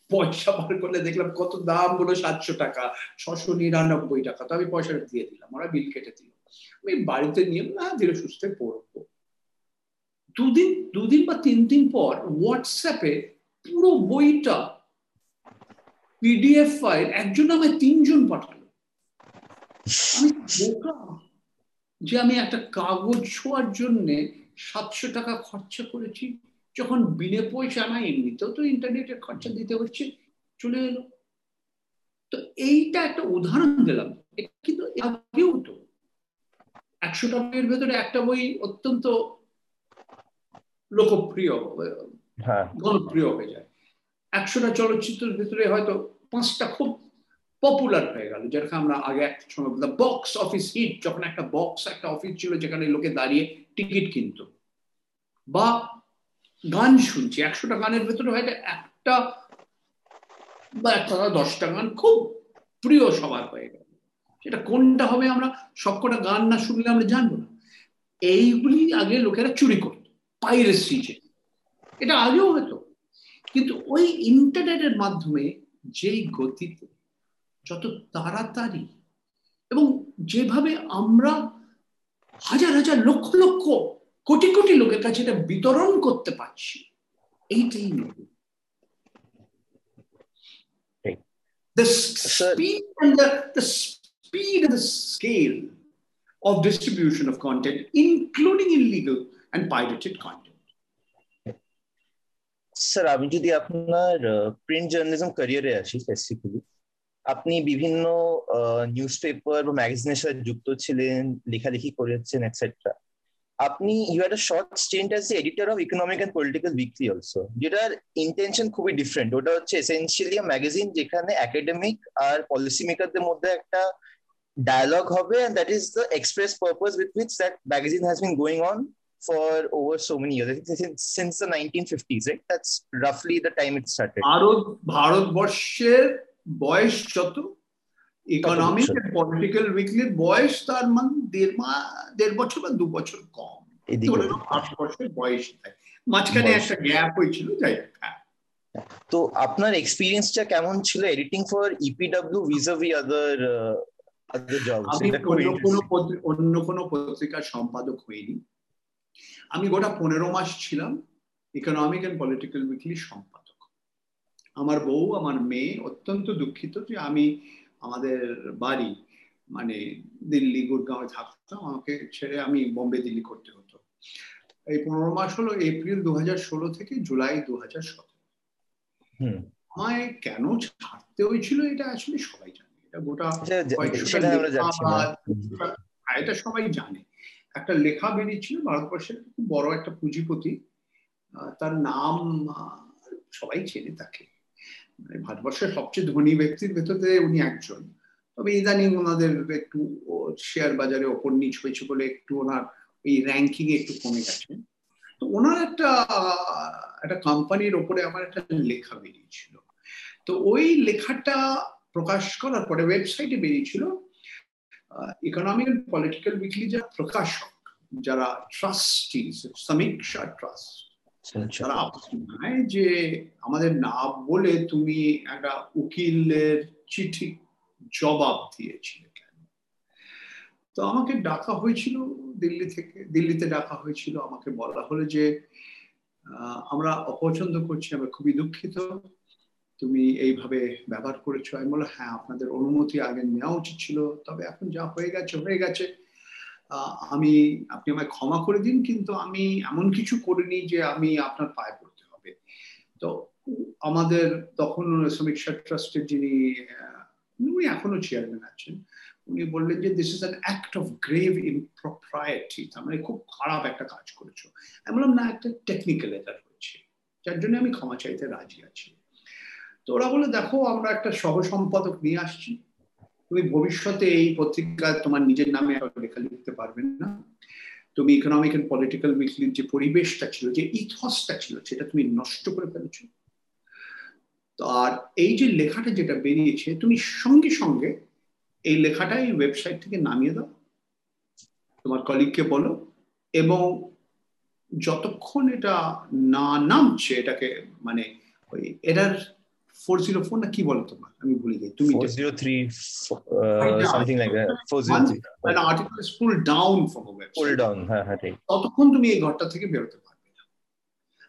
পয়সা বার করলে দেখলাম কত দাম বলো সাতশো টাকা, ছশো নিরানব্বই টাকা। তো আমি পয়সাটা দিয়ে দিলাম, ওরা বিল কেটে দিল। আমি বাড়িতে নিয়ে না, ধীরে সুস্থে পড়ব। দুদিন দুদিন বা তিন দিন পর হোয়াটসঅ্যাপে পুরো বইটা পিডিএফ ফাইল একজন আমায় তিনজন পাঠালো। যে আমি একটা কাগজ ছোঁয়ার জন্য সাতশো টাকা খরচা করেছি। যখন বিনে পয়সা না এমনিতেও তো ইন্টারনেটের খরচা দিতে হচ্ছে চলে এলো। তো এইটা একটা উদাহরণ দিলাম। কিন্তু আগেও তো একশো টাকার ভেতরে একটা বই অত্যন্ত লোকপ্রিয় জনপ্রিয় হয়ে যায়। একশোটা চলচ্চিত্রের ভিতরে হয়তো পাঁচটা খুব পপুলার হয়ে গেল যেরকম আমরা আগে একটা সময় বলতাম বক্স অফিস হিট যখন একটা বক্স একটা অফিস ছিল যেখানে লোকে দাঁড়িয়ে টিকিট কিনত। বা গান শুনছি, একশোটা গানের ভেতরে হয়তো একটা বা একটা দশটা গান খুব প্রিয় সবার হয়ে গেল। সেটা কোনটা হবে আমরা সবকটা গান না শুনলে আমরা জানব না। এইগুলি আগে লোকেরা চুরি করতো পাইরেসি যে। এটা আগেও হতো। কিন্তু ওই ইন্টারনেটের মাধ্যমে যেই গতিতে, যত তাড়াতাড়ি এবং যেভাবে আমরা হাজার হাজার লক্ষ লক্ষ কোটি কোটি লোকের কাছে এটা বিতরণ করতে পারছি। এইটাই নতুন The speed and the, the speed and the scale of distribution of content, including illegal and pirated content. Sir আমি যদি আপনার প্রিন্ট জার্নালিজম ক্যারিয়ারে আসি স্পেসিফিক্যালি আপনি বিভিন্ন নিউজ পেপার বা ম্যাগাজিনের সাথে যুক্ত ছিলেন লেখালেখি করেছেন এটসেট্রা আপনি you had a short stint as editor of economic and political weekly also যেটার ইন্টেনশন খুবই ডিফারেন্ট ওটা হচ্ছে এসেন্সিয়ালি ম্যাগাজিন যেখানে একাডেমিক আর পলিসি মেকারদের মধ্যে একটা ডায়ালগ হবে and that is the express purpose with which that magazine has been going on for over so many years. Since, since the 1950s, right? That's roughly the time it started. Bharat ভারতবর্ষের বয়স যত economic political উইকলির বয়স তার মান দেড় মা দেড় বছর বা দু বছর কম। আট বছর বয়স থাকে মাঝখানে একটা গ্যাপ হয়েছিল যাই হোক তো আপনার এক্সপিরিয়েন্সটা কেমন ছিল এডিটিং ফর ইপিডব্লিউ ভিজাভি আদার আমি অন্য কোনো অন্য কোনো পত্রিকার সম্পাদক হইনি। আমি গোটা পনেরো মাস ছিলাম ইকোনমিক এন্ড পলিটিক্যাল উইকলি সম্পাদক। আমার বউ আমার মেয়ে অত্যন্ত দুঃখিত যে আমি আমাদের বাড়ি মানে দিল্লি গুরগাঁও থাকতাম আমাকে ছেড়ে আমি বোম্বে দিল্লি করতে হতো। এই পনেরো মাস হলো এপ্রিল দু ষোলো থেকে জুলাই দু হাজার সতেরো আমায় কেন ছাড়তে হয়েছিল এটা আসলে সবাই জানে। এটা গোটা এটা সবাই জানে। একটা লেখা বেরিয়েছিল ভারতবর্ষের খুব বড় একটা পুঁজিপতি। তার নাম সবাই চেনে তাকে। মানে ভারতবর্ষের সবচেয়ে ধনী ব্যক্তির ভেতরে উনি একজন। তবে ইদানিং ওনাদের একটু শেয়ার বাজারে ওপর নিচ হয়েছে বলে একটু ওনার এই র্যাঙ্কিং একটু কমে গেছে। তো ওনার একটা একটা কোম্পানির ওপরে আমার একটা লেখা বেরিয়েছিল। তো ওই লেখাটা প্রকাশ করার পরে ওয়েবসাইটে বেরিয়েছিল ইকোনমিক পলিটিক্যাল উইকলি যারা প্রকাশক, যারা ট্রাস্টি সমীক্ষা ট্রাস্ট তারা আপনায় যে আমাদের না বলে তুমি একটা উকিলের চিঠি জবাব দিয়েছিলে কেন? তো আমাকে ডাকা হয়েছিল দিল্লি থেকে, দিল্লিতে ডাকা হয়েছিল। আমাকে বলা হলো যে আমরা অপছন্দ করছি, আমরা খুবই দুঃখিত। তুমি এইভাবে ব্যবহার করেছ। আমি বলল হ্যাঁ আপনাদের অনুমতি আগে নেওয়া উচিত ছিল। তবে এখন যা হয়ে গেছে হয়ে গেছে। আমি, আপনি আমায় ক্ষমা করে দিন, কিন্তু আমি এমন কিছু করিনি যে আমি আপনার পায়ে পড়তে হবে। তো আমাদের তখন সমীক্ষা ট্রাস্টের যিনি উনি এখনও চেয়ারম্যান আছেন, উনি বললেন যে this is an act of grave in impropriety তার মানে খুব খারাপ একটা কাজ করেছ। আমি বললাম, না, একটা টেকনিক্যাল এটার হয়েছে, যার জন্য আমি ক্ষমা চাইতে রাজি আছি। তো ওরা বলে দেখো, আমরা একটা সহ সম্পাদক নিয়ে আসছি তুমি ভবিষ্যতে এই পত্রিকা তোমার নিজের নামে লেখা লিখতে পারবে না। তুমি ইকোনমিক এন্ড পলিটিক্যাল উইকলির যে পরিবেশটা ছিল, যে ইথসটা ছিল, সেটা তুমি নষ্ট করে ফেলেছো। আর এই যে লেখাটা যেটা বেরিয়েছে, তুমি সঙ্গে সঙ্গে এই লেখাটা এই ওয়েবসাইট থেকে নামিয়ে দাও। তোমার কলিগকে বলো এবং যতক্ষণ এটা না নামছে, এটাকে মানে ওই এটার ফোর জিরো ফোর না কি বলো তোমার? আমি ভুলে যাই তুমি ততক্ষণ তুমি এই ঘরটা থেকে বেরোতে পারবে না।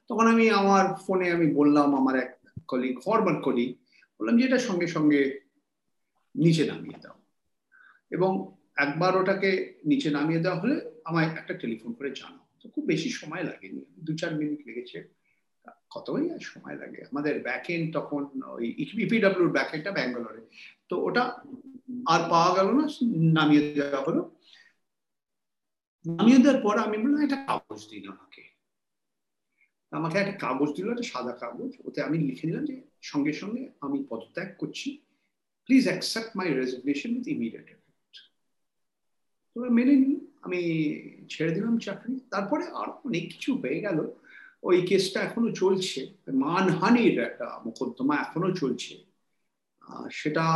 তখন আমি আমার ফোনে আমি বললাম আমার এক কলিগ ফরওয়ার্ড কলিগ বললাম যে এটা সঙ্গে সঙ্গে নিচে নামিয়ে দাও। এবং একবার ওটাকে নিচে নামিয়ে দেওয়া হলে আমায় একটা টেলিফোন করে জানাও। তো খুব বেশি সময় লাগেনি। দু চার মিনিট লেগেছে। কতই সময় লাগে? আমাদের ব্যাকএন্ড তখন ওই ইপিডাব্লিউর ব্যাকএন্ডটা ব্যাঙ্গালোরে। তো ওটা আর পাওয়া গেল না, নামিয়ে দেওয়া হলো। নামিয়ে দেওয়ার পর আমি বললাম, একটা কাগজ দিন আমাকে। আমাকে একটা কাগজ দিল, একটা সাদা কাগজ। ওতে আমি লিখে দিলাম যে, সঙ্গে সঙ্গে আমি পদত্যাগ করছি। Please accept my resignation with immediate effect তোমরা মেনে নিই আমি ছেড়ে দিলাম চাকরি। তারপরে আর অনেক কিছু হয়ে গেল। ওই কেসটা এখনও চলছে। মানহানির একটা মোকদ্দমা এখনও চলছে। সেটা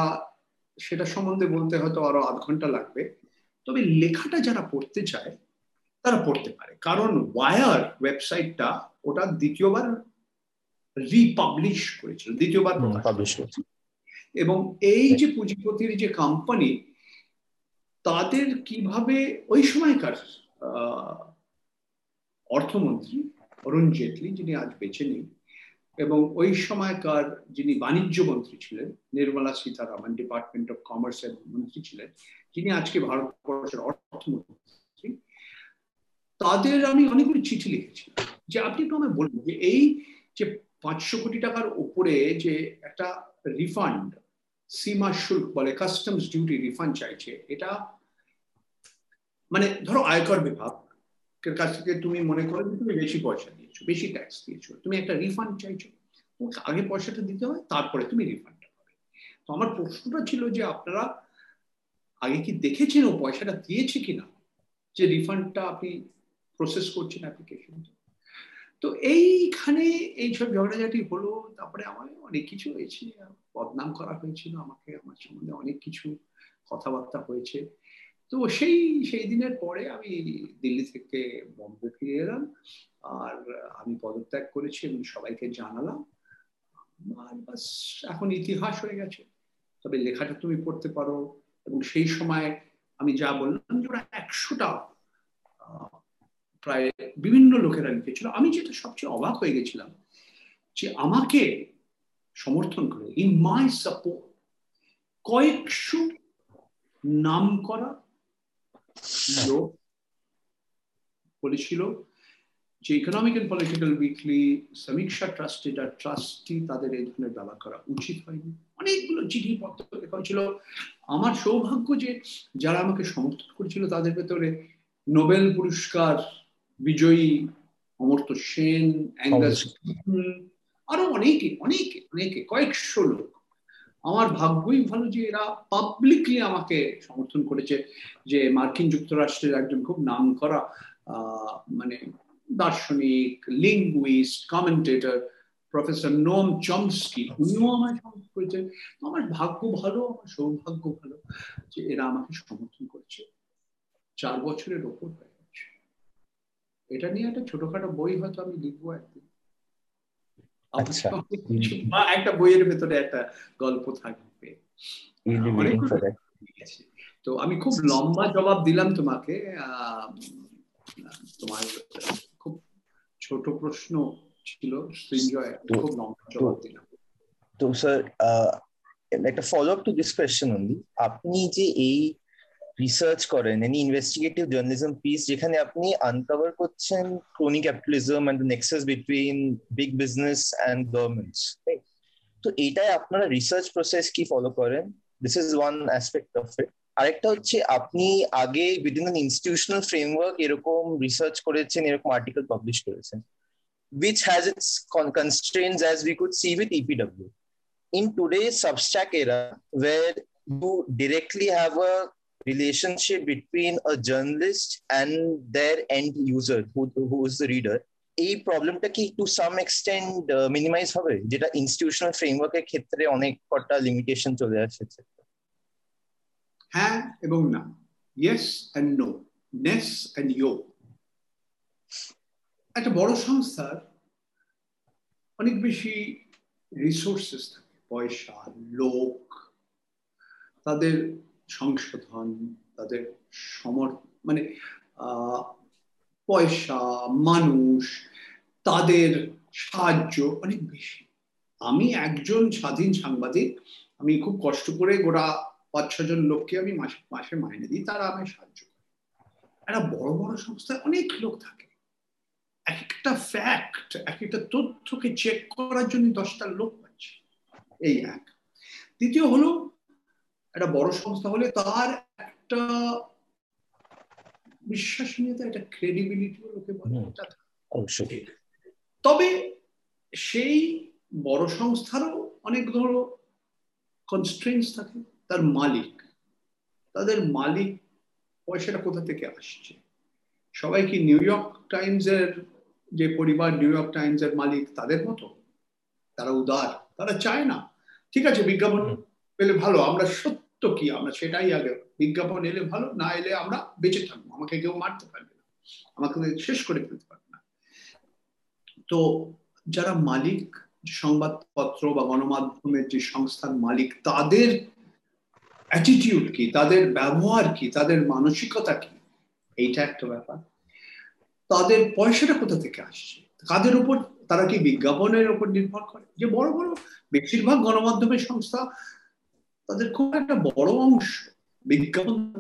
সেটা সম্বন্ধে বলতে হয়তো আরও আধ ঘণ্টা লাগবে। তবে লেখাটা যারা পড়তে চায় তারা পড়তে পারে। কারণ ওয়ার ওয়েবসাইটটা ওটা দ্বিতীয়বার রিপাবলিশ করেছিল দ্বিতীয়বার প্রকাশ এবং এই যে পুঁজিপতির যে কোম্পানি তাদের কীভাবে ওই সময়কার অর্থমন্ত্রী অরুণ জেটলি যিনি আজ বেঁচে নেই, এবং ওই সময়কার যিনি বাণিজ্য মন্ত্রী ছিলেন, Nirmala Sitharaman department of commerce এর মন্ত্রী ছিলেন, যিনি আজকে ভারতবর্ষের অর্থমন্ত্রী, তাদের আমি অনেকগুলি চিঠি লিখেছি, যে আপনি একটু আমায় বলুন, যে এই যে পাঁচশো কোটি টাকার উপরে যে একটা রিফান্ড সীমা শুল্ক বলে কাস্টমস ডিউটি রিফান্ড চাইছে, এটা মানে ধরো আয়কর বিভাগ কাছ থেকে তুমি মনে করো যে তুমি বেশি পয়সা দিয়েছ, বেশি ট্যাক্স দিয়েছ, তুমি একটা রিফান্ড চাইছো, তোমাকে আগে পয়সাটা দিতে হয়, তারপরে তুমি রিফান্ডটা পাবে। তো আমার প্রশ্নটা ছিল যে আপনারা আগে কি দেখেছেন ও পয়সাটা দিয়েছে কিনা, যে রিফান্ডটা আপনি প্রসেস করছেন অ্যাপ্লিকেশন তো এইখানে এইসব ঝগড়াঝাটি হলো, তারপরে আমার অনেক কিছু হয়েছে, বদনাম করা হয়েছিল আমাকে, আমার সম্বন্ধে অনেক কিছু কথাবার্তা হয়েছে। তো সেই সেই দিনের পরে আমি দিল্লি থেকে বম্বে ফিরে এলাম। আর আমি পদত্যাগ করেছি এবং সবাইকে জানালাম। আর বাস, এখন ইতিহাস হয়ে গেছে। তবে লেখাটা তুমি পড়তে পারো। এবং সেই সময় আমি যা বললাম যে ওরা একশোটা প্রায় বিভিন্ন লোকেরা লিখেছিল। আমি যেটা সবচেয়ে অবাক হয়ে গেছিলাম যে আমাকে সমর্থন করে ইন মাই সাপোর্ট কয়েকশো নাম করা লোক বলেছিল যে ইকোনমিক এন্ড পলিটিক্যাল উইকলি সমীক্ষা ট্রাস্টেড আর ট্রাস্টি তাদের এই ধরনের ব্যবহার করা উচিত হয়নি। অনেকগুলো চিঠি পত্র লেখা হয়েছিল। আমার সৌভাগ্য যে যারা আমাকে সমর্থন করেছিল তাদের ভেতরে নোবেল পুরস্কার বিজয়ী অমর্ত্য সেন অ্যাঙ্গাস আরও অনেকে অনেকে অনেকে কয়েকশো লোক। আমার ভাগ্যই ভালো যে এরা পাবলিকলি আমাকে সমর্থন করেছে যে মার্কিন যুক্তরাষ্ট্রের একজন খুব নাম করা মানে দার্শনিক linguist commentator professor Noam Chomsky উনিও আমায় সমর্থন করেছেন। আমার ভাগ্য ভালো, আমার সৌভাগ্য ভালো যে এরা আমাকে সমর্থন করছে। চার বছরের ওপর হয়ে গেছে। এটা নিয়ে একটা ছোটখাটো বই হয়তো আমি লিখব একদিন। বা একটা বইয়ের ভেতরে একটা গল্প থাকবে। তো আমি খুব লম্বা জবাব দিলাম তোমাকে। তোমার খুব ছোট প্রশ্ন ছিল সৃঞ্জয় খুব লম্বা জবাব দিলাম। তো স্যার একটা follow up to this question only আপনি যে এই রিসার্চ করেন এনি ইনভেস্টিগেটিভ জার্নালিজম পিস যেখানে আপনি আনকভার করছেন crony capitalism and nexus between big business and governments তো এইটাই আপনারা রিসার্চ প্রসেস কি ফলো করেন? This is one aspect of it আরেকটা হচ্ছে আপনি আগে উইদিন অ্যান ইনস্টিটিউশনাল ফ্রেমওয়ার্ক এরকম রিসার্চ করেছেন এরকম আর্টিকেল পাবলিশ করেছেন which has its constraints as we could see with EPW. In today's Substack era, where you directly have a relationship between a journalist and their end user, who, who is the reader, এই প্রবলেমটা কি two some extend minimize হবে? যেটা institutional ফ্রেমওয়ার্কের ক্ষেত্রে অনেক কটা limitation চলে আসছে হ্যাঁ এবং না। ইয়েস অ্যান্ড নো নেস অ্যান্ড ইয়ো একটা বড় সংস্থার অনেক বেশি রিসোর্সেস থাকে। পয়সা লোক তাদের সংশোধন, তাদের সমর মানে পয়সা, মানুষ, তাদের সাহায্য অনেক বেশি। আমি একজন স্বাধীন সাংবাদিক, আমি খুব কষ্ট করে গোটা পাঁচ ছজন লোককে আমি মাসে মাসে মাইনে দিই, তারা আমায় সাহায্য করে। একটা বড় বড় সংস্থায় অনেক লোক থাকে। এক একটা ফ্যাক্ট এক একটা তথ্যকে চেক করার জন্য দশটা লোক পাচ্ছে। এই এক। দ্বিতীয় হলো একটা বড় সংস্থা হলে তার একটা বিশ্বাসনীয়তা একটা ক্রেডিবিলিটি লোকে বলে। তবে সেই বড় সংস্থারও অনেক ধরো কনস্ট্রেন্স থাকে। তার মালিক তাদের মালিক পয়সাটা কোথা থেকে আসছে? সবাই কি নিউ ইয়র্ক টাইমস এর যে পরিবার নিউ ইয়র্ক টাইমস এর মালিক তাদের মতো? তারা উদার তারা চায় না। ঠিক আছে বিজ্ঞাপন পেলে ভালো আমরা সত্য কি? আমরা সেটাই আগে বিজ্ঞাপন এলে ভালো, না এলে আমরা বেঁচে থাকব। আমাকে কেউ মারতে পারবে না। আমাকে শেষ করে ফেলতে পারবে না। তো যারা মালিক, সংবাদপত্র বা গণমাধ্যমের যে সংস্থার মালিক, তাদের অ্যাটিটিউড কি? তাদের ব্যবহার কি? তাদের মানসিকতা কি? এইটা একটা ব্যাপার। তাদের পয়সাটা কোথা থেকে আসছে? কাদের উপর, তারা কি বিজ্ঞাপনের উপর নির্ভর করে? যে বড় বড়, বেশিরভাগ গণমাধ্যমের সংস্থা তাদের খুব একটা বড় অংশ বিজ্ঞাপন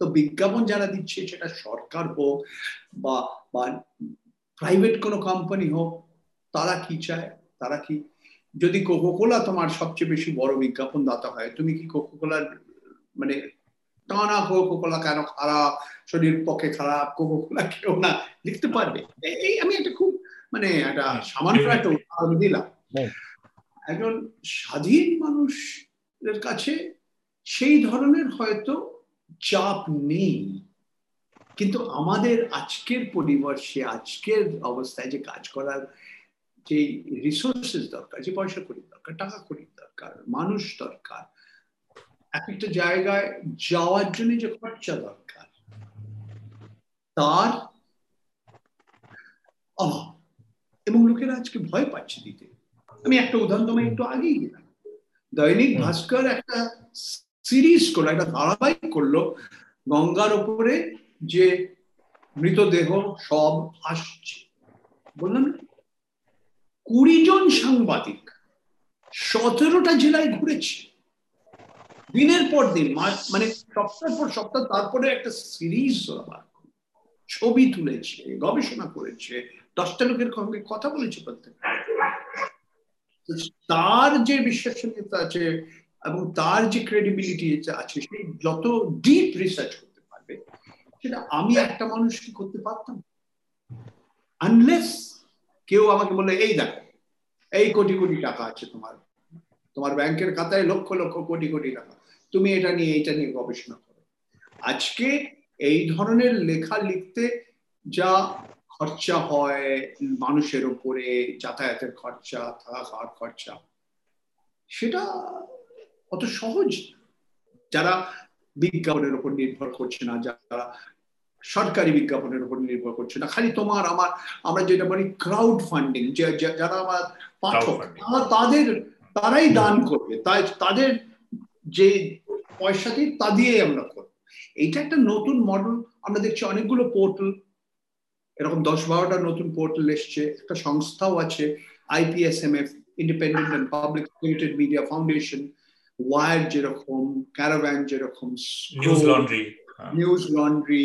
তো বিজ্ঞাপন যারা দিচ্ছে সেটা সরকার হোক বা বা প্রাইভেট কোনো কোম্পানি হোক তারা কি চায়? তারা কি যদি কোকোকোলা তোমার সবচেয়ে বেশি বড় বিজ্ঞাপন দাতা হয় তুমি কি কোকোকোলার মানে টানা কোকোকোলা কেন খারাপ শরীর পক্ষে খারাপ কোকোকোলা কেউ না লিখতে পারবে। এই আমি একটা খুব মানে একটা সামান্য একটা উদাহরণ দিলাম। একজন স্বাধীন মানুষের কাছে সেই ধরনের হয়তো চাপ নেই। কিন্তু আমাদের আজকের পরিবর্ষে আজকের অবস্থায় যে কাজ করার যে রিসোর্সেস দরকার, যে পয়সা করি দরকার, টাকা করি দরকার, মানুষ দরকার, এক একটা জায়গায় যাওয়ার জন্য যে খরচা দরকার, তার অভাব। এবং লোকেরা আজকে ভয় পাচ্ছে দিতে। আমি একটা উদাহরণ তোমায় একটু আগেই দিলাম। দৈনিক ভাস্কর একটা সিরিজ করল একটা ধারাবাহিক করল গঙ্গার উপরে যে মৃতদেহ সব আসছে। বললাম কুড়ি জন সাংবাদিক সতেরোটা জেলায় ঘুরেছে। দিনের পর দিন মানে সপ্তাহ পর সপ্তাহ তারপরে একটা সিরিজ ছবি তুলেছে গবেষণা করেছে দশটা লোকের সঙ্গে কথা বলেছে প্রত্যেক তার যে বিশ্বাসনীয়তা আছে এবং তার যে ক্রেডিবিলিটি আছে সেই যত ডিপ রিসার্চ করতে পারবে, সেটা আমি একটা মানুষ কি করতে পারতাম। আনলেস কেউ আমাকে বলে এই দেখো, এই কোটি কোটি টাকা আছে তোমার। তোমার ব্যাংকের খাতায় লক্ষ লক্ষ কোটি কোটি টাকা। তুমি এটা নিয়ে এটা নিয়ে গবেষণা করো। আজকে এই ধরনের লেখা লিখতে যা খরচা হয় মানুষের উপরে যাতায়াতের খরচা থাকা খাওয়ার খরচা। সেটা অত সহজ যারা বিজ্ঞাপনের উপর নির্ভর করছে না যারা সরকারি বিজ্ঞাপনের উপর নির্ভর করছে না খালি তোমার আমার আমরা যেটা বলি ক্রাউড ফান্ডিং যারা আমার পাঠক তাদের তারাই দান করবে। তাই তাদের যে পয়সাটি তা দিয়েই আমরা করব। এইটা একটা নতুন মডেল আমরা দেখছি অনেকগুলো পোর্টাল এরকম দশ বারোটা নতুন পোর্টাল এসছে একটা সংস্থাও আছে IPSMF independent and public limited media foundation war যেরকম ক্যারাভ্যান যেরকম Newslaundry Newslaundry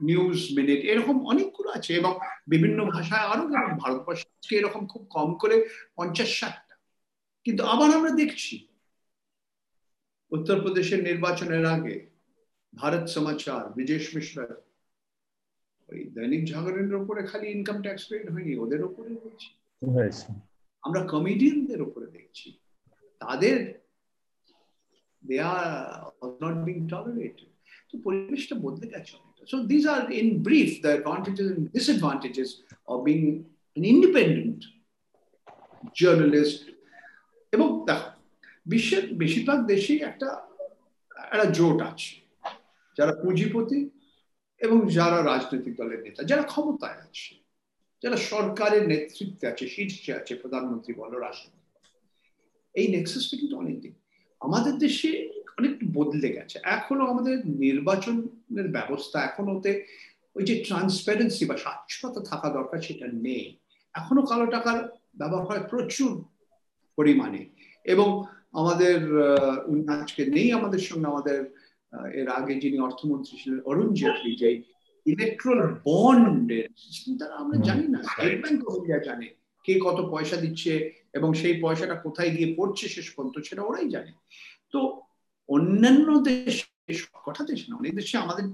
News Minute এরকম অনেকগুলো আছে এবং বিভিন্ন ভাষায় আরও যেমন ভারতবর্ষকে এরকম খুব কম করে পঞ্চাশ ষাটটা। কিন্তু আবার আমরা দেখছি উত্তরপ্রদেশের নির্বাচনের আগে ভারত সমাচার বিজেশ মিশ্র ওই দৈনিক জাগরণের উপরে খালি ইনকাম ট্যাক্স পেড হয়নি ওদের উপরে দেখছি আমরা কমেডিয়ানদের উপরে দেখছি। তাদের they are not being tolerated তো পরিবেশটা বদলে গেছে অনেকটা। So this are in brief the advantages and disadvantages of being an independent journalist এবং দেখো বিশ্বের বেশিরভাগ দেশেই একটা একটা জোট আছে। যারা পুঁজিপতি এবং যারা রাজনৈতিক দলের নেতা, যারা ক্ষমতায় আছে, যারা সরকারের নেতৃত্বে আছে, শীর্ষে আছে, প্রধানমন্ত্রী বলো রাষ্ট্রপতি এই নেক্সাসটা কিন্তু অনেকদিন আমাদের দেশে অনেক বদলে গেছে। এখনও আমাদের নির্বাচনের ব্যবস্থা এখন ওতে ওই যে ট্রান্সপারেন্সি বা স্বচ্ছতা থাকা দরকার সেটা নেই। এখনও কালো টাকার ব্যবহার হয় প্রচুর পরিমাণে এবং আমাদের আজকে নেই আমাদের সঙ্গে আমাদের এর আগে যিনি অর্থমন্ত্রী ছিলেন অরুণ জেটলি যে ইলেকট্রাল বন্ডের তারা আমরা জানি না স্টেট ব্যাংক অফ ইন্ডিয়া জানে কে কত পয়সা দিচ্ছে এবং সেই পয়সাটা কোথায় গিয়ে পড়ছে শেষ পর্যন্ত সেটা ওরাই জানে। তো অন্যান্য দেশে কটা দেশ না অনেক দেশে আমাদের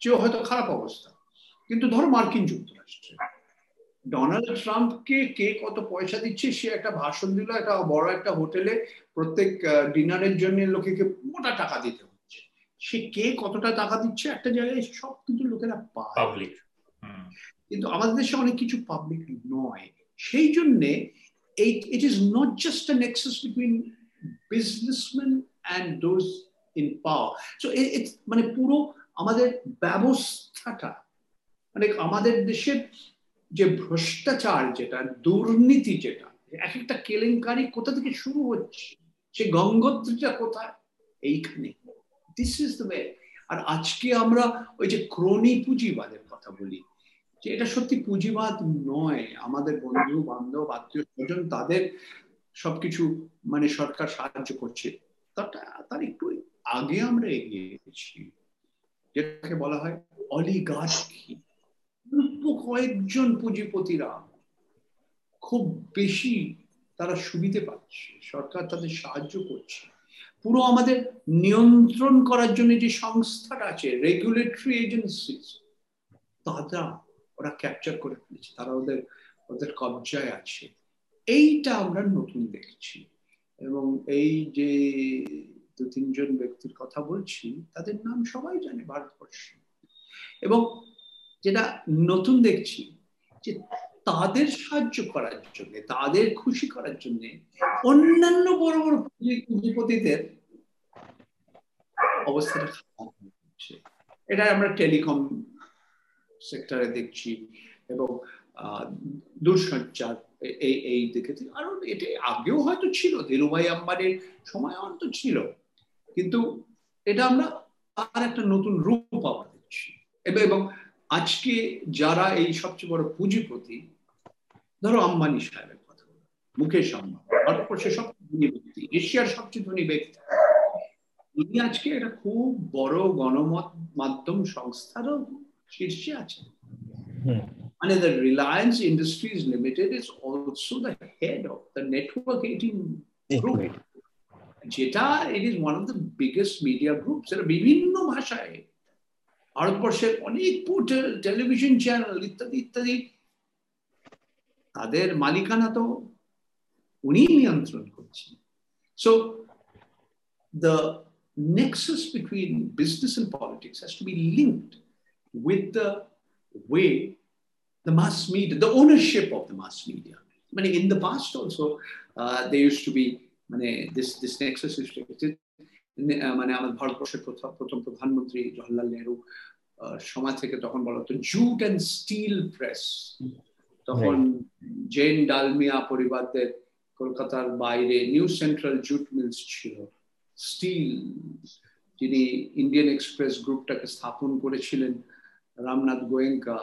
চেয়েও হয়তো খারাপ অবস্থা। কিন্তু ধরো মার্কিন যুক্তরাষ্ট্রে ডোনাল্ড ট্রাম্পকে কে কত পয়সা দিচ্ছে সে একটা ভাষণ দিল একটা বড় একটা হোটেলে প্রত্যেক ডিনারের জন্য লোকে মোটা টাকা দিতে সে কে কতটা টাকা দিচ্ছে একটা জায়গায় সব কিন্তু লোকেরা পায়। কিন্তু আমাদের দেশে অনেক কিছু পাবলিক নয়। সেই জন্যে it is not just a nexus between businessman and those in power so মানে পুরো আমাদের ব্যবস্থাটা মানে আমাদের দেশের যে ভ্রষ্টাচার যেটা দুর্নীতি যেটা এক একটা কেলেঙ্কারি কোথা থেকে শুরু হচ্ছে? সে গঙ্গোত্রীটা কোথায়? এইখানে দিস ইজ দ্য ওয়ে আর আজকে আমরা ওই যে ক্রনি পুঁজিবাদের কথা বলি, যে এটা সত্যি পুঁজিবাদ নয়। আমাদের বন্ধু, বান্ধব, আত্মীয় স্বজন, তাদের সবকিছু মানে সরকার সাহায্য করছে। তার একটু আগে আমরা এগিয়ে গেছি যেটাকে বলা হয় অলিগার্কি। অল্প কয়েকজন পুঁজিপতিরা খুব বেশি তারা সুবিধে পাচ্ছে। সরকার তাদের সাহায্য করছে। পুরো আমাদের নিয়ন্ত্রণ করার জন্য যে সংস্থাটা আছে রেগুলেটরি এজেন্সি তারা ওরা ক্যাপচার করে ফেলেছে। তারা ওদের ওদের কবজায় আছে। এইটা আমরা নতুন দেখছি। এবং এই যে দু তিনজন ব্যক্তির কথা বলছি, তাদের নাম সবাই জানে, ভারতবর্ষে। এবং যেটা নতুন দেখছি যে তাদের সাহায্য করার জন্য, তাদের খুশি করার জন্য অন্যান্য বড় বড় পুঁজিপতিদের এটা আমরা টেলিকম সেক্টরে দেখছি এবং দূরসঞ্চার এই এই দিকে আরও এটা আগেও হয়তো ছিল, ধীরুভাই আম্বানির সময় অন্ত ছিল। কিন্তু এটা আমরা আর একটা নতুন রূপ পাওয়া দিচ্ছি এবং আজকে যারা এই সবচেয়ে বড় পুঁজিপতি ধরো আম্বানি সাহেবের কথা বলো মুকেশ আম্বানি ভারতবর্ষের সবচেয়ে ধনী ব্যক্তি এশিয়ার সবচেয়ে ধনী ব্যক্তি তিনি আজকে একটা খুব বড় গণমত মাধ্যম সংস্থারও শীর্ষে আছেন মানে the Reliance Industries Limited is also the head of the network 18 group. যেটা it is one of the biggest media group এটা বিভিন্ন ভাষায় ভারতবর্ষের অনেক পোর্টাল টেলিভিশন চ্যানেল ইত্যাদি ইত্যাদি তাদের মালিকানা তো উনি নিয়ন্ত্রণ করছেন so the nexus between business and politics has to be linked with the way the mass media, the ownership of the mass media. I mean, in the past also, uh, there used to be মানে this this nexus is মানে আমাদের ভারতবর্ষের প্রথম প্রধানমন্ত্রী জওয়াহরলাল নেহরু সময় থেকে তখন বলা হতো জুট অ্যান্ড স্টিল প্রেস তখন জেন ডালমিয়া পরিবারদের কলকাতার বাইরে নিউ সেন্ট্রাল জুট মিলস ছিল। স্টিল যিনি ইন্ডিয়ান এক্সপ্রেস গ্রুপটাকে স্থাপন করেছিলেন Ramnath Goenka.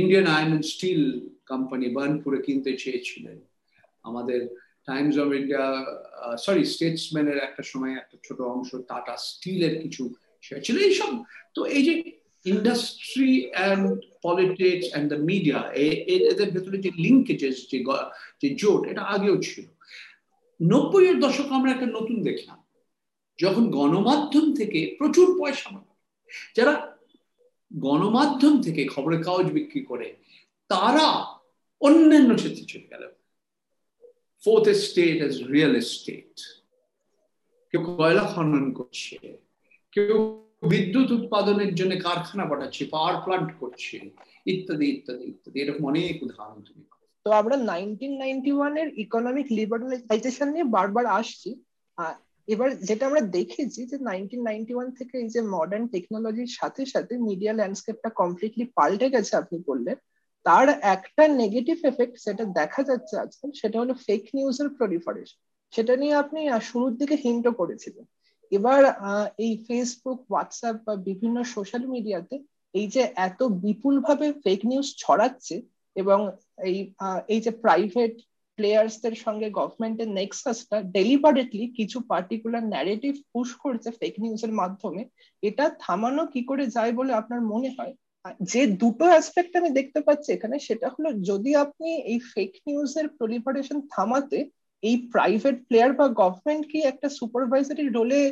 Indian iron and steel company বার্নপুরে কিনতে চেয়েছিলেন। আমাদের টাইমস অফ ইন্ডিয়া সরি স্টেটসম্যানের একটা সময় একটা ছোট অংশ টাটা স্টিলের কিছু ছিল। এইসব, তো এই যে industry and politics and the media এদের ভেতরে যে লিঙ্কেজেস যে যে জোট, এটা আগেও ছিল। নব্বইয়ের দশক আমরা একটা নতুন দেখলাম, যখন গণমাধ্যম থেকে প্রচুর পয়সা যারা গণমাধ্যম থেকে খবরের কাগজ বিক্রি করে, তারা অন্যান্য ক্ষেত্রে চলে fourth state as real estate কেউ কয়লা খনন করছে, কেউ বিদ্যুৎ উৎপাদনের জন্য কারখানা পাঠাচ্ছে পাওয়ার প্লান্ট করছে, ইত্যাদি ইত্যাদি ইত্যাদি। এরকম অনেক উদাহরণ তুমি তো আমরা নাইনটিন নাইনটি ওয়ানের ইকোনমিক লিবারালাইজেশন নিয়ে বারবার আসছি। এবার যেটা আমরা দেখেছি যে নাইনটিন নাইনটি ওয়ান থেকে এই যে মডার্ন টেকনোলজির সাথে সাথে মিডিয়া ল্যান্ডস্কেপটা কমপ্লিটলি পাল্টে গেছে, আপনি বললেন। তার একটা নেগেটিভ এফেক্ট সেটা দেখা যাচ্ছে আজকাল, সেটা হলো ফেক নিউজের প্রলিফারেশন সেটা নিয়ে আপনি শুরুর দিকে হিন্টও করেছিলেন। এবার এই ফেসবুক হোয়াটসঅ্যাপ বা বিভিন্ন সোশ্যাল মিডিয়াতে এই যে এত বিপুল ভাবে ফেক নিউজ ছড়াচ্ছে এবং এই এই যে প্রাইভেট প্লেয়ার্সদের সঙ্গে গভর্নমেন্টের নেক্সাসটা ডেলিভারেটলি কিছু পার্টিকুলার ন্যারেটিভ পুশ করছে ফেক নিউজের মাধ্যমে, এটা থামানো কি করে যায় বলে আপনার মনে হয়? যে দুটো অ্যাসপেক্ট আমি দেখতে পাচ্ছি এখানে সেটা হলো যদি আপনি এই ফেক নিউজ এর প্রলিফারেশন থামাতে এই প্রাইভেট প্লেয়ার বা গভর্নমেন্ট কি একটা সুপারভাইজারি রোলে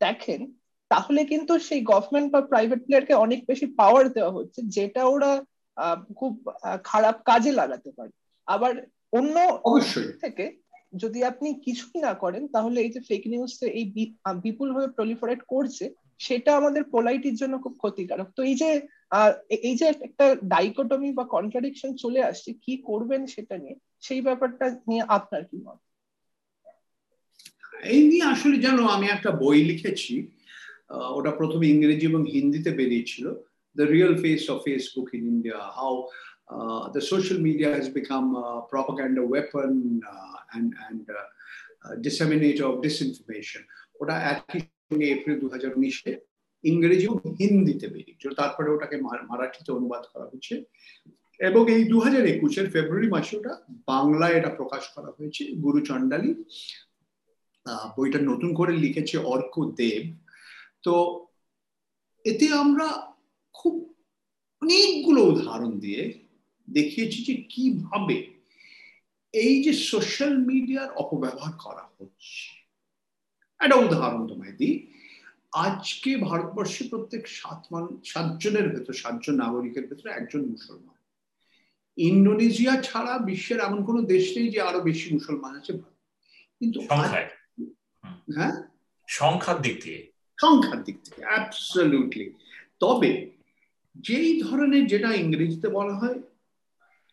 দেখেন তাহলে কিন্তু সেই গভর্নমেন্ট বা প্রাইভেট প্লেয়ারকে অনেক বেশি পাওয়ার দেওয়া হচ্ছে যেটা ওরা খুব খারাপ কাজে লাগাতে পারে। আবার অন্য থেকে যদি আপনি কিছুই না করেন তাহলে এই যে ফেক নিউজ এই বিপুল ভাবে প্রলিফারেট করছে সেটা আমাদের পোলাইটির জন্য খুব ক্ষতিকারক। তো এই যে এই যে একটা ডাইকোটমি বা কন্ট্রাডিকশন চলে আসছে, কি করবেন সেটা নিয়ে, সেই ব্যাপারটা নিয়ে আপনার কি মত? এই নিয়ে আসলে জানো, আমি একটা বই লিখেছি ওটা প্রথমে ইংরেজি এবং হিন্দিতে বেরিয়েছিল the real face of Facebook in India how the social media has become propaganda weapon and and disseminator of disinformation. ওটা একই এপ্রিল দু হাজার উনিশে ইংরেজি এবং হিন্দিতে বেরিয়েছিল তারপরে ওটাকে মারাঠিতে অনুবাদ করা হয়েছে। এবং এই দু হাজার একুশের ফেব্রুয়ারি মাসে ওটা বাংলায় এটা প্রকাশ করা হয়েছে। গুরু চন্ডালী বইটা নতুন করে লিখেছে অর্ক দেব। তো এতে আমরা খুব অনেকগুলো উদাহরণ দিয়ে দেখিয়েছি যে কীভাবে এই যে সোশ্যাল মিডিয়ার অপব্যবহার করা হচ্ছে। একটা উদাহরণ তোমায় দিই। আজকে ভারতবর্ষে প্রত্যেক সাত মান সাতজনের ভেতর সাতজন নাগরিকের ভেতরে একজন মুসলমান। ইন্দোনেশিয়া ছাড়া বিশ্বের এমন কোনো দেশ নেই যে আরও বেশি মুসলমান আছে কিন্তু হ্যাঁ? সংখ্যার দিক থেকে। সংখ্যার দিক থেকে অ্যাবসলিউটলি তবে যেই ধরনের যেটা ইংরেজিতে বলা হয়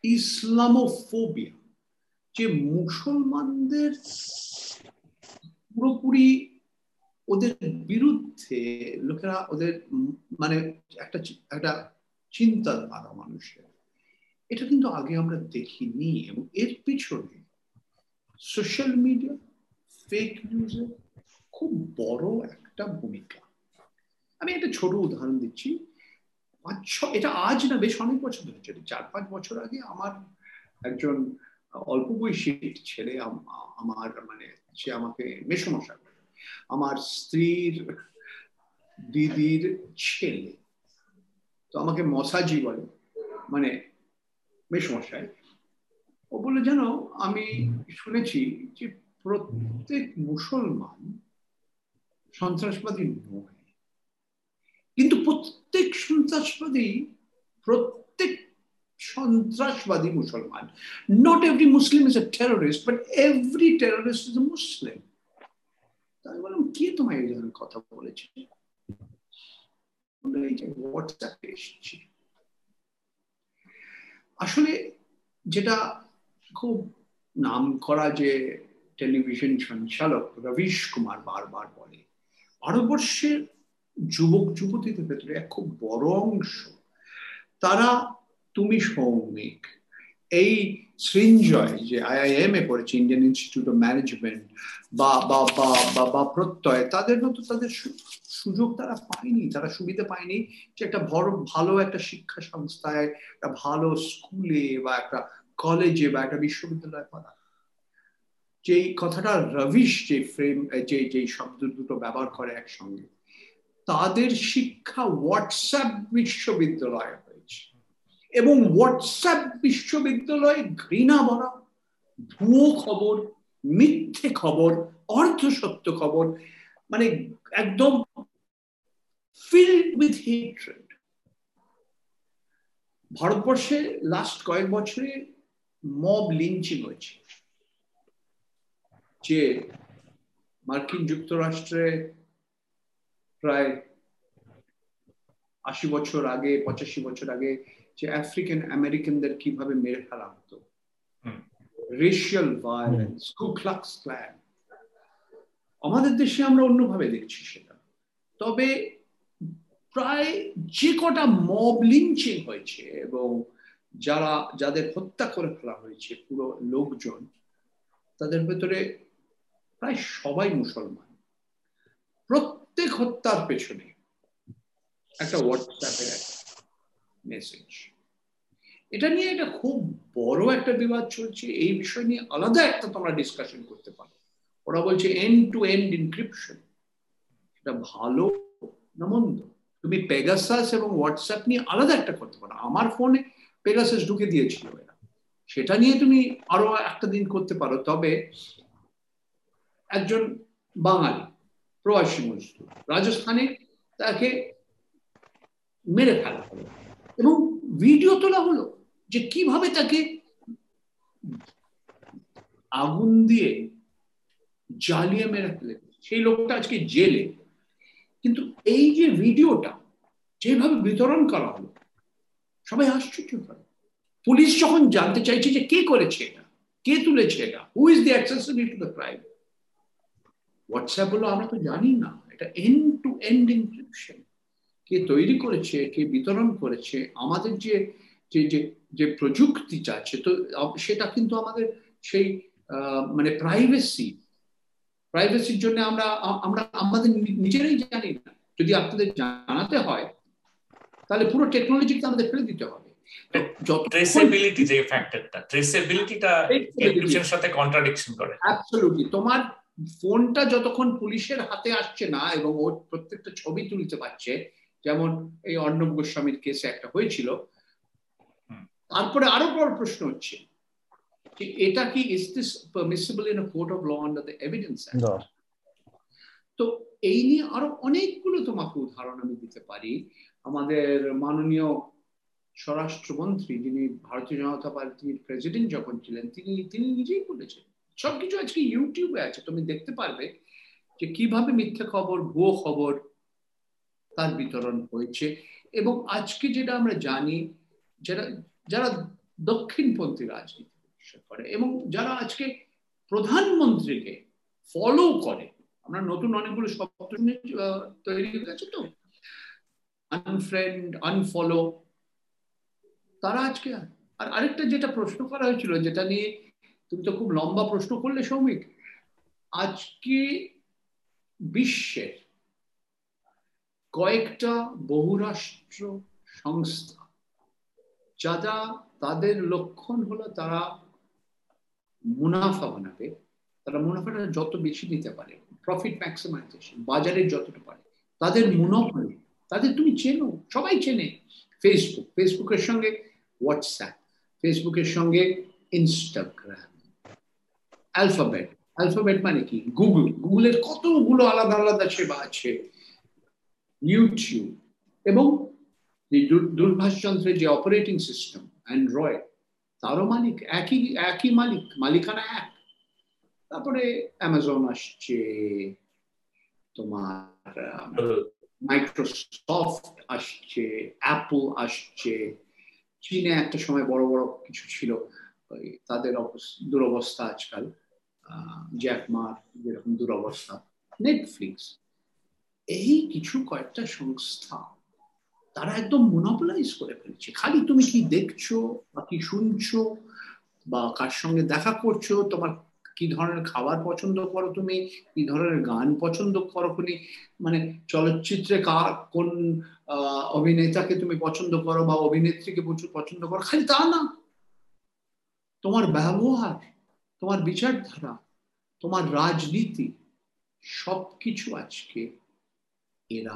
ইসলামোফোবিয়া যে মুসলমানদের পুরোপুরি ওদের বিরুদ্ধে লোকেরা ওদের মানে একটা একটা চিন্তাধারা মানুষের। এটা কিন্তু আগে আমরা দেখিনি এবং এর পিছনে সোশ্যাল মিডিয়া ফেক নিউজের খুব বড় একটা ভূমিকা। আমি একটা ছোট উদাহরণ দিচ্ছি। পাঁচ ছ, এটা আজ না বেশ অনেক বছর ধরে চলে, চার পাঁচ বছর আগে আমার একজন অল্প বয়সী ছেলে আমার মানে সে আমাকে মেসমশা করে আমার স্ত্রীর দিদির ছেলে। তো আমাকে মশাজি বলে মানে মেসমশাই। ও বলে জানো, আমি শুনেছি যে প্রত্যেক মুসলমান সন্ত্রাসবাদী নয়। কিন্তু প্রত্যেক সন্ত্রাসবাদী প্রত্যেক সন্ত্রাসবাদী মুসলমান। Not every Muslim is a terrorist but every terrorist is a Muslim তাই বললাম কে তোমায় এই ধরনের কথা বলেছে? হোয়াটসঅ্যাপে এসেছি। আসলে যেটা খুব নাম করা যে টেলিভিশন সঞ্চালক রবিশ কুমার বারবার বলে, ভারতবর্ষের যুবক যুবতীদের ভেতরে এক খুব বড় অংশ, তারা তুমি সৌমিক। এই সৃঞ্জয় যে আইআইএম এ পড়েছে ইন্ডিয়ান ইনস্টিটিউট অফ ম্যানেজমেন্ট বা বা বা বা প্রত্যয়, তাদের মতো তাদের সুযোগ তারা পায়নি, তারা সুবিধা পায়নি যে একটা বড় ভালো একটা শিক্ষা সংস্থায়, একটা ভালো স্কুলে বা একটা কলেজে বা একটা বিশ্ববিদ্যালয়ে পড়া। যেই কথাটা রবিশ যে ফ্রেম যে যে শব্দ দুটো ব্যবহার করে একসঙ্গে, তাদের শিক্ষা হোয়াটসঅ্যাপ বিশ্ববিদ্যালয়ে এবং হোয়াটসঅ্যাপ বিশ্ববিদ্যালয়ে ঘৃণা ভরা, ভুয়ো খবর, মিথ্যে খবর, অর্ধসত্য খবর মানে একদম ফিল্ড উইথ হেট্রেড ভারতবর্ষে লাস্ট কয়েক বছরে মব লিঞ্চিং হয়েছে, যে মার্কিন যুক্তরাষ্ট্রে প্রায় আশি বছর আগে, পঁচাশি বছর আগে যে আফ্রিকান আমেরিকানদের কীভাবে মেরে ফেলা হতো। রেশিয়াল ভায়োলেন্স কুক্লাক্স ক্ল্যান আমাদের দেশে আমরা অন্যভাবে দেখছি সেটা। তবে প্রায় যে কটা মব লিঞ্চিং হয়েছে এবং যারা যাদের হত্যা করে ফেলা হয়েছে পুরো লোকজন তাদের ভেতরে প্রায় সবাই মুসলমান। প্রত্যেক হত্যার পেছনে একটা হোয়াটসঅ্যাপের একটা মেসেজ এটা নিয়ে এটা খুব বড় একটা বিবাদ চলছে, এই বিষয় নিয়ে আলাদা একটা তোমরা ডিসকাশন করতে পারো। ওরা বলছে এন্ড টু এন্ড ইনক্রিপশন এটা ভালো না মন্দ? তুমি পেগাসাস এবং হোয়াটসঅ্যাপ নিয়ে আলাদা একটা করতে পারো। আমার ফোনে পেগাসাস ঢুকে দিয়েছিল এরা। সেটা নিয়ে তুমি আরও একটা দিন করতে পারো। তবে একজন বাঙালি, প্রবাসী মজদুর, রাজস্থানে তাকে মেরে ফেলা হলো। এবং ভিডিও তোলা হলো যে কীভাবে তাকে আগুন দিয়ে জ্বালিয়ে মেরে ফেলে। সেই লোকটা আজকে জেলে। কিন্তু এই যে ভিডিওটা যেভাবে বিতরণ করা হলো, সবাই আশ্চর্য হয়। পুলিশ যখন জানতে চাইছে যে কে করেছে এটা, কে তুলেছে এটা who is the accessory to the crime WhatsApp হলো, আমরা তো জানি না। এটা এন্ড টু এন্ড ইনক্রিপশন কে তৈরি করেছে কে বিতরণ করেছে আমাদের যে যে যে প্রযুক্তিটা আছে তো সেটা কিন্তু আমাদের সেই মানে প্রাইভেসি প্রাইভেসির জন্য আমরা আমরা আমাদের নিজেরাই জানি না। যদি আপনাদের জানাতে হয় তাহলে পুরো টেকনোলজিকে আমাদের ফেলে দিতে হবে। ট্রেসেবিলিটি যে ফ্যাক্টরটা ট্রেসেবিলিটিটা এনক্রিপশনের সাথে কন্ট্রাডিকশন করে। অ্যাবসলিউটলি তোমার ফোনটা যতক্ষণ পুলিশের হাতে আসছে না এবং ওর প্রত্যেকটা ছবি তুলতে পারছে যেমন এই অর্ণব গোস্বামীর কেসে একটা হয়েছিল। তারপরে আরও বড় প্রশ্ন হচ্ছে যে এটা কি is this permissible in court of law under the evidence তো এই নিয়ে আরও অনেকগুলো তোমাকে উদাহরণ আমি দিতে পারি। আমাদের মাননীয় স্বরাষ্ট্রমন্ত্রী যিনি ভারতীয় জনতা পার্টির প্রেসিডেন্ট যখন ছিলেন তিনি তিনি নিজেই বলেছেন সবকিছু আজকে ইউটিউবে আছে তুমি দেখতে পারবে যে কীভাবে মিথ্যা খবর ভুয়ো খবর তার বিতরণ হয়েছে। এবং আজকে যেটা আমরা জানি, যারা যারা দক্ষিণপন্থী রাজনীতি করে এবং যারা আজকে প্রধানমন্ত্রীকে ফলো করে, আমরা নতুন অনেকগুলো শব্দ তৈরি হয়ে গেছে তো? আনফ্রেন্ড আনফলো তারা আজকে, আর আরেকটা যেটা প্রশ্ন করা হয়েছিল, যেটা নিয়ে তুমি তো খুব লম্বা প্রশ্ন করলে সৌমিক, আজকে বিশ্বের কয়েকটা বহুরাষ্ট্র সংস্থা, যারা তাদের লক্ষণ হলো তারা মুনাফা বানাবে, তারা মুনাফাটা যত বেশি নিতে পারে প্রফিট ম্যাক্সিমাইজেশন বাজারের যতটা পারে, তাদের মুনাফা, তাদের তুমি চেনো, সবাই চেনে ফেসবুক ফেসবুকের সঙ্গে হোয়াটসঅ্যাপ ফেসবুকের সঙ্গে ইনস্টাগ্রাম অ্যালফাবেট অ্যালফাবেট মানে কি? গুগল গুগলের কতগুলো আলাদা আলাদা সেবা আছে ইউটিউব এবং দূরভাষ যন্ত্রের যে অপারেটিং সিস্টেম অ্যান্ড্রয়েড তারও মালিক একই একই মালিক মালিকানা এক। তারপরে অ্যামাজন আসছে তোমার মাইক্রোসফট আসছে অ্যাপল আসছে চীনে একটা সময় বড় বড় কিছু ছিল তাদের দুরবস্থা আজকাল জ্যাকমার যেরকম দুরবস্থা নেটফ্লিক্স এই কিছু কয়েকটা সংস্থা, তারা একদম মোনোপলাইজ করে ফেলছে। খালি তুমি কি দেখছ বা কি শুনছো বা কার সঙ্গে দেখা করছ, তোমার কি ধরনের খাবার পছন্দ করো তুমি, কি ধরনের গান পছন্দ করো তুমি মানে চলচ্চিত্রে কার, কোন অভিনেতাকে তুমি পছন্দ করো বা অভিনেত্রীকে প্রচুর পছন্দ করো, খালি তা না। তোমার ব্যবহার, তোমার বিচারধারা, তোমার রাজনীতি, সবকিছু আজকে এরা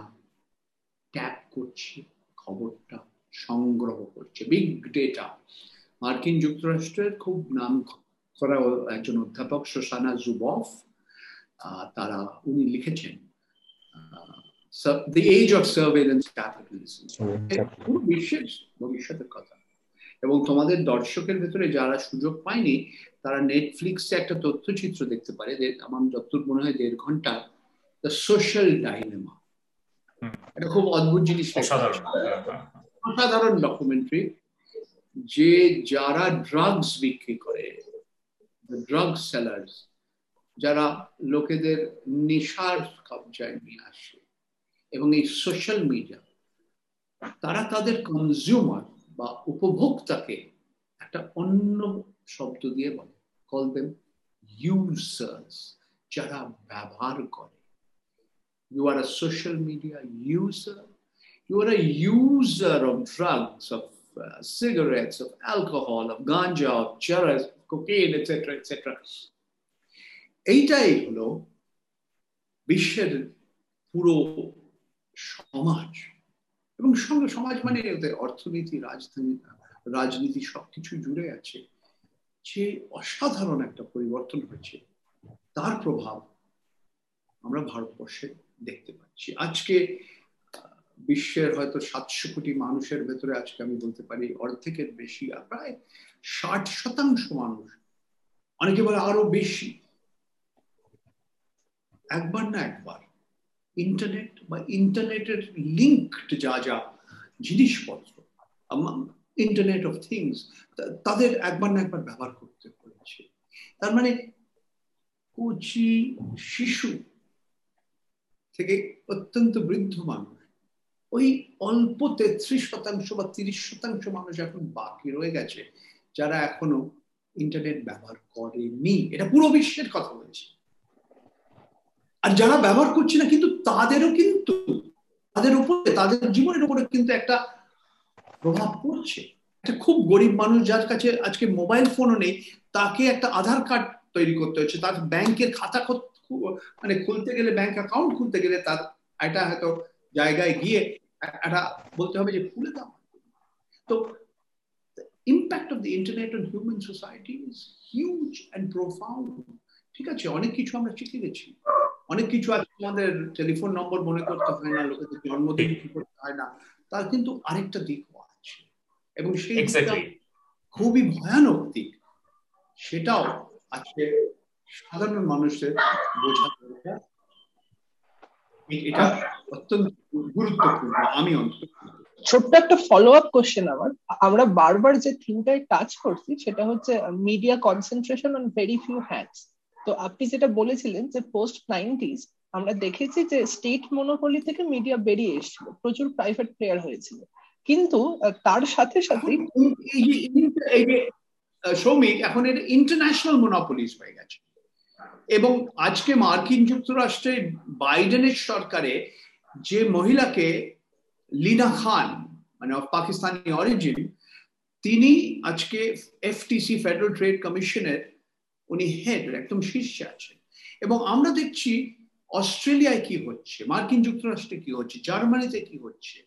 ট্যাপ করছে খবরটা সংগ্রহ করছে বিগ ডেটা মার্কিন যুক্তরাষ্ট্রের খুব নাম করা একজন অধ্যাপক শোসানা জুবফ তারা উনি লিখেছেন of surveillance capitalism. পুরো বিশ্বের ভবিষ্যতের কথা। এবং তোমাদের দর্শকের ভেতরে যারা সুযোগ পায়নি তারা নেটফ্লিক্সে একটা তথ্যচিত্র দেখতে পারে আমার যতদূর মনে হয় দেড় ঘণ্টা দ্য সোশ্যাল ডাইলেমা এটা খুব অদ্ভুত জিনিস অসাধারণ ডকুমেন্টারি যে যারা ড্রাগস বিক্রি করে ড্রাগ সেলার্স যারা লোকেদের নেশার কবজায় নিয়ে আসে এবং এই সোশ্যাল মিডিয়া তারা তাদের কনজিউমার বা উপভোক্তাকে একটা অন্য শব্দ দিয়ে বলে। কল দেম ইউজার্স যারা ব্যবহার করে। You are a social media user you are a user of drugs of uh, cigarettes of alcohol of ganja of charas cocaine etc etc এইটাই হলো বিশ্বের পুরো সমাজ এবং সঙ্গে সমাজ মানে অর্থনীতি রাজধানী রাজনীতি সবকিছু জুড়ে আছে যে অসাধারণ একটা পরিবর্তন হয়েছে তার প্রভাব আমরা ভারতবর্ষে দেখতে পাচ্ছি। আজকে বিশ্বের হয়তো সাতশো কোটি মানুষের ভেতরে আজকে আমি বলতে পারি অর্ধেকের বেশি প্রায় ষাট শতাংশ মানুষ, অনেকে বলে আরও বেশি। একবার না একবার ইন্টারনেট বা ইন্টারনেটের লিঙ্কড যা যা জিনিসপত্র ইন্টারনেট অফ থিংস তাদের একবার না একবার ব্যবহার করতে হয়েছে। তার মানে কচি শিশু থেকে অত্যন্ত বৃদ্ধ মানুষ ওই অল্প তেত্রিশ শতাংশ বা তিরিশ শতাংশ মানুষ এখন বাকি রয়ে গেছে, যারা এখনও ইন্টারনেট ব্যবহার করেনি। এটা পুরো বিশ্বের কথা বলছি। আর যারা ব্যবহার করছে না, কিন্তু তাদেরও কিন্তু, তাদের উপরে, তাদের জীবনের উপরে কিন্তু একটা প্রভাব পড়ছে। একটা খুব গরিব মানুষ যার কাছে আজকে মোবাইল ফোনও নেই, তাকে একটা আধার কার্ড তৈরি করতে হচ্ছে, তার ব্যাংকের খাতা মানে খুলতে গেলে ব্যাংক অ্যাকাউন্ট খুলতে গেলে তার একটা হয়তো জায়গায় গিয়ে একটা বলতে হবে যে খুলে দাও। তো impact of the internet on human society is huge and profound ঠিক আছে? অনেক কিছু আমরা শিখে গেছি। অনেক কিছু আছে আমাদের টেলিফোন নম্বর মনে করতে হয় না লোকেদের জন্মদিন কি করতে হয় না তার কিন্তু আরেকটা দিকও আছে। এবং সেই খুবই ভয়ানক দিক। সেটাও আজকে সাধারণ মানুষের বোঝা দরকার। এটা অত্যন্ত গুরুত্বপূর্ণ আমি অন্তত। ছোট্ট একটা ফলো আপ কোশ্চেন আমার। আমরা বারবার যে থিমটায় টাচ করছি সেটা হচ্ছে media concentration on very few hands তো আপনি যেটা বলেছিলেন যে পোস্ট নাইনটিস আমরা দেখেছি যে স্টেট মনোপলি থেকে মিডিয়া বেরিয়ে এসেছিল। প্রচুর প্রাইভেট প্লেয়ার হয়েছিল। কিন্তু তার সাথে সাথে সৌমিক এখন এটা ইন্টারন্যাশনাল মনোপলিস হয়ে গেছে। এবং আজকে মার্কিন যুক্তরাষ্ট্রের বাইডেনের সরকারে যে মহিলাকে লিনা খান মানে অফ পাকিস্তানি অরিজিন তিনি আজকে এফটিসি ফেডারেল ট্রেড কমিশনের উনি হেড একদম শীর্ষে আছেন। এবং আমরা দেখছি অস্ট্রেলিয়ায় কি হচ্ছে, মার্কিন যুক্তরাষ্ট্রে কি হচ্ছে, জার্মানিতে কি হচ্ছে।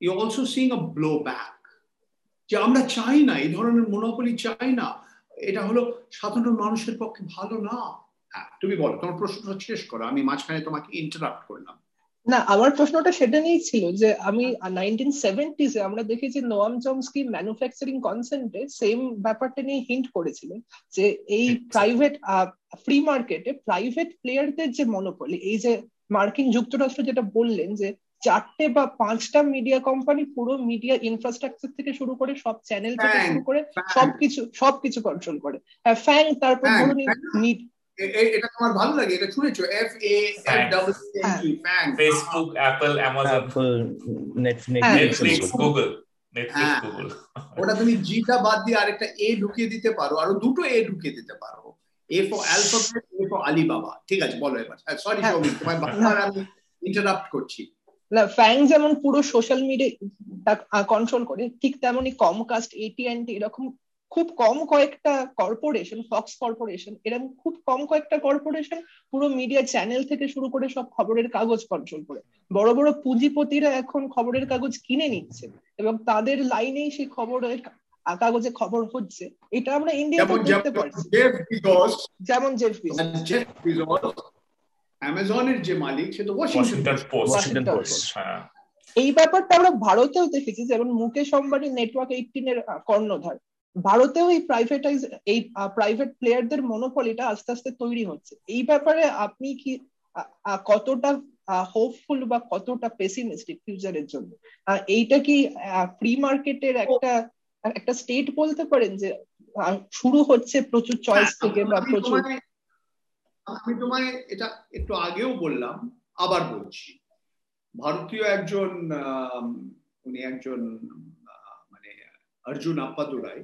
You also sing a blow back যে আমরা চাই না, এই ধরনের মনোপলি চাই না এটা হলো সাধারণ মানুষের পক্ষে ভালো না। হ্যাঁ তুমি বলো তোমার প্রশ্নটা শেষ করো আমি মাঝখানে তোমাকে ইন্টারাপ্ট করলাম। না আমার প্রশ্নটা সেটা নিয়েই ছিল যে আমি নাইনটিন সেভেন্টিজে আমরা দেখেছি নোয়াম চমস্কি ম্যানুফ্যাকচারিং কনসেন্টে সেম ব্যাপারটা নিয়ে হিন্ট করেছিলেন যে এই প্রাইভেট ফ্রি মার্কেটে প্রাইভেট প্লেয়ারদের যে মনোপলি এই যে মার্কিন যুক্তরাষ্ট্র যেটা বললেন যে চারটে বা পাঁচটা মিডিয়া কোম্পানি পুরো মিডিয়া ইনফ্রাস্ট্রাকচার থেকে শুরু করে সব চ্যানেল থেকে শুরু করে সবকিছু সবকিছু কন্ট্রোল করে। ফ্যাং তারপর ধরুন এটা তোমার ভালো লাগে? এটা শুনেছো? F A FANG Facebook Apple Amazon Netflix Google Netflix Google ওটা তুমি জিটা বাদ দিয়ে আরেকটা এ ঢুকিয়ে দিতে পারো আর দুটো এ ঢুকিয়ে দিতে পারো। A for Alphabet A for Alibaba ঠিক আছে বলো এবার। সরি তোমার বারবার আমি ইন্টারাপ্ট করছি। না ফ্যাং যেমন পুরো সোশ্যাল মিডিয়া কন্ট্রোল করে ঠিক তেমনই কমকাস্ট এটিএনটি এরকম খুব কম কয়েকটা কর্পোরেশন ফক্স কর্পোরেশন এরকম খুব কম কয়েকটা কর্পোরেশন পুরো মিডিয়া চ্যানেল থেকে শুরু করে সব খবরের কাগজ কন্ট্রোল করে। বড় বড় পুঁজিপতিরা এখন খবরের কাগজ কিনে নিচ্ছে এবং তাদের লাইনেই সেই খবরের কাগজে খবর হচ্ছে। এটা আমরা ইন্ডিয়াতে দেখতে পাচ্ছি যেমন জেফ বিজস অ্যামাজনের যে মালিক সে তো ওয়াশিংটন পোস্ট এই ব্যাপারটা আমরা ভারতেও দেখেছি যেমন মুকেশ আম্বানি নেটওয়ার্ক এইটিনের কর্ণধার। ভারতেও এই প্রাইভেটাইজ এই প্রাইভেট প্লেয়ারদের মনোপলিটা আস্তে আস্তে তৈরি হচ্ছে। এই ব্যাপারে আপনি কি কতটা হোপফুল বা কতটা পেসিমিস্টিক ফিউচারের জন্য? এইটা কি ফ্রি মার্কেটের একটা একটা স্টেট বলতে পারেন যে শুরু হচ্ছে প্রচুর চয়েস থেকে বা প্রচুর আমি তোমায় এটা একটু আগেও বললাম, আবার বলছি। ভারতীয় একজন উনি একজন মানে অর্জুন আপ্পাদুরাই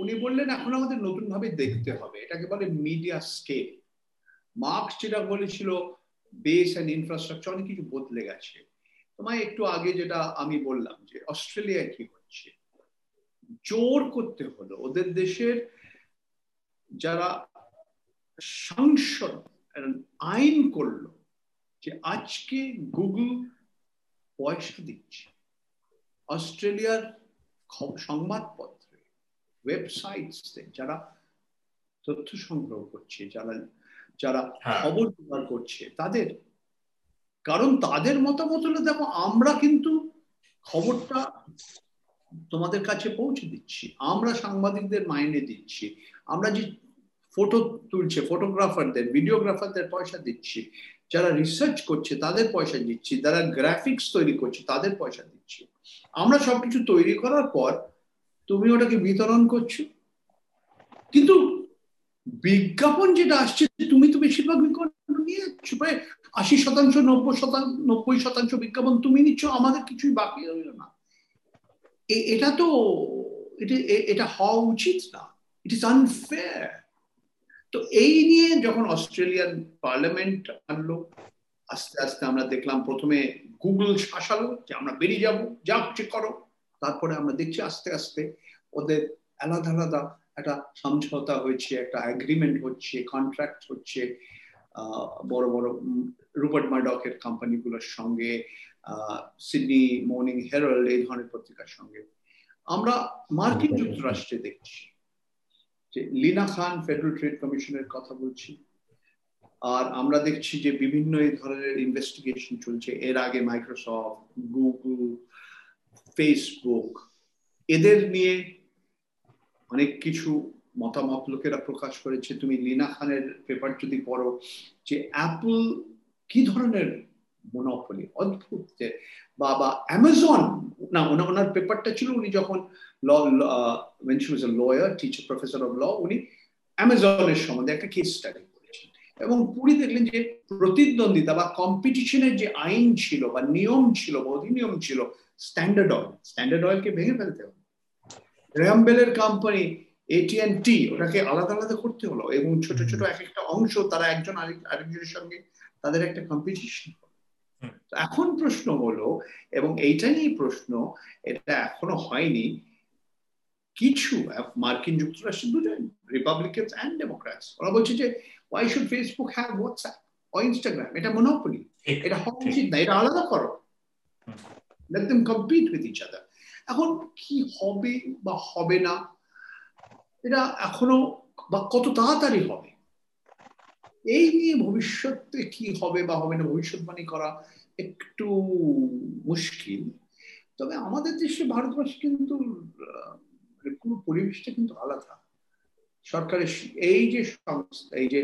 উনি বললেন, এখন আমাদের নতুন ভাবে দেখতে হবে। এটাকে বলে মিডিয়া স্কেল। মার্কস যেটা বলেছিল, বেস অ্যান্ড ইনফ্রাস্ট্রাকচার, অনেক কিছু বদলে গেছে। তোমায় একটু আগে যেটা আমি বললাম যে, অস্ট্রেলিয়ায় কি হচ্ছে? জোর করতে হলো। ওদের দেশের যারা সংসদ আইন করল যে আজকে গুগল পয়সা দিচ্ছে। অস্ট্রেলিয়ার সংবাদপত্রে ওয়েবসাইটসে যারা তথ্য সংগ্রহ করছে যারা যারা খবর জোগাড় করছে তাদের কারণ তাদের মতামত হলে দেখো আমরা কিন্তু খবরটা তোমাদের কাছে পৌঁছে দিচ্ছি। আমরা সাংবাদিকদের মাইনে দিচ্ছি। আমরা যে ফটো তুলছে ফটোগ্রাফারদের ভিডিওগ্রাফারদের পয়সা দিচ্ছি। যারা রিসার্চ করছে, তাদের পয়সা দিচ্ছি। যারা গ্রাফিক্স তৈরি করছে, তাদের পয়সা দিচ্ছি। আমরা সবকিছু তৈরি করার পর তুমি ওটাকে বিতরণ করছ। কিন্তু বিজ্ঞাপন যেটা আসছে, তুমি তো বেশিরভাগ বিজ্ঞাপন নিয়ে যাচ্ছ। প্রায় আশি শতাংশ, নব্বই শতাংশ নব্বই শতাংশ বিজ্ঞাপন তুমি নিচ্ছ, আমাদের কিছুই বাকি রইল না। এটা তো, এটা এটা হওয়া উচিত না। ইট ইস আনফেয়ার তো এই নিয়ে যখন অস্ট্রেলিয়ান পার্লামেন্ট আনলো আস্তে আস্তে আমরা দেখলাম প্রথমে গুগল শাসালো যে আমরা বেরিয়ে যাব যা হচ্ছে করো। তারপরে আমরা দেখছি আস্তে আস্তে ওদের আলাদা আলাদা একটা সমঝোতা হয়েছে একটা এগ্রিমেন্ট হচ্ছে কন্ট্রাক্ট হচ্ছে বড় বড় রুপার্ট মার্ডকের কোম্পানিগুলোর সঙ্গে সিডনি মর্নিং হেরাল্ড এই ধরনের পত্রিকার সঙ্গে। আমরা মার্কিন যুক্তরাষ্ট্রে দেখছি। যে লিনা খান ফেডারেল ট্রেড কমিশনের কথা বলছি। আর আমরা দেখছি যে বিভিন্ন এই ধরনের ইনভেস্টিগেশন চলছে। এর আগে মাইক্রোসফট গুগল ফেসবুক এদের নিয়ে অনেক কিছু মতামত লোকেরা প্রকাশ করেছে। তুমি লিনা খানের পেপার যদি পড়ো, যে অ্যাপল কি ধরনের মনোপলি অদ্ভুত যে, বা অ্যামাজন না ওনার পেপারটা ছিল উনি যখন ল when she was a lawyer teacher professor of law উনি অ্যামাজনের সম্বন্ধে একটা কেস স্টাডি করেছেন। এবং পুরি দেখলেন যে প্রতিদ্বন্দ্বিতা বা কম্পিটিশনের যে আইন ছিল বা নিয়ম ছিল বা অধিনিয়ম ছিল স্ট্যান্ডার্ড অয়েল স্ট্যান্ডার্ড অয়েলকে ভেঙে ফেলতে হবে। রেহামবেলের কোম্পানি এটিএনটি ওটাকে আলাদা আলাদা করতে হলো এবং ছোট ছোট এক একটা অংশ তারা একজন আরেক আরেকজনের সঙ্গে তাদের একটা কম্পিটিশন এখন প্রশ্ন হলো এবং এইটা নিয়ে প্রশ্ন এটা এখনও হয়নি কিছু মার্কিন যুক্তরাষ্ট্রের দুজন রিপাবলিকান অ্যান্ড ডেমোক্রাটস ওরা বলছে যে why should Facebook have WhatsApp O Instagram এটা মনোপলি এটা হওয়া উচিত না এটা আলাদা করো। Let them compete with each other এখন কি হবে বা হবে না এটা এখনও বা কত তাড়াতাড়ি হবে এই নিয়ে ভবিষ্যতে কি হবে বা হবে না ভবিষ্যৎবাণী করা একটু মুশকিল। তবে আমাদের দেশে ভারতবর্ষে কিন্তু পুরো পরিবেশটা কিন্তু আলাদা। সরকারের এই যে সংস্থা, এই যে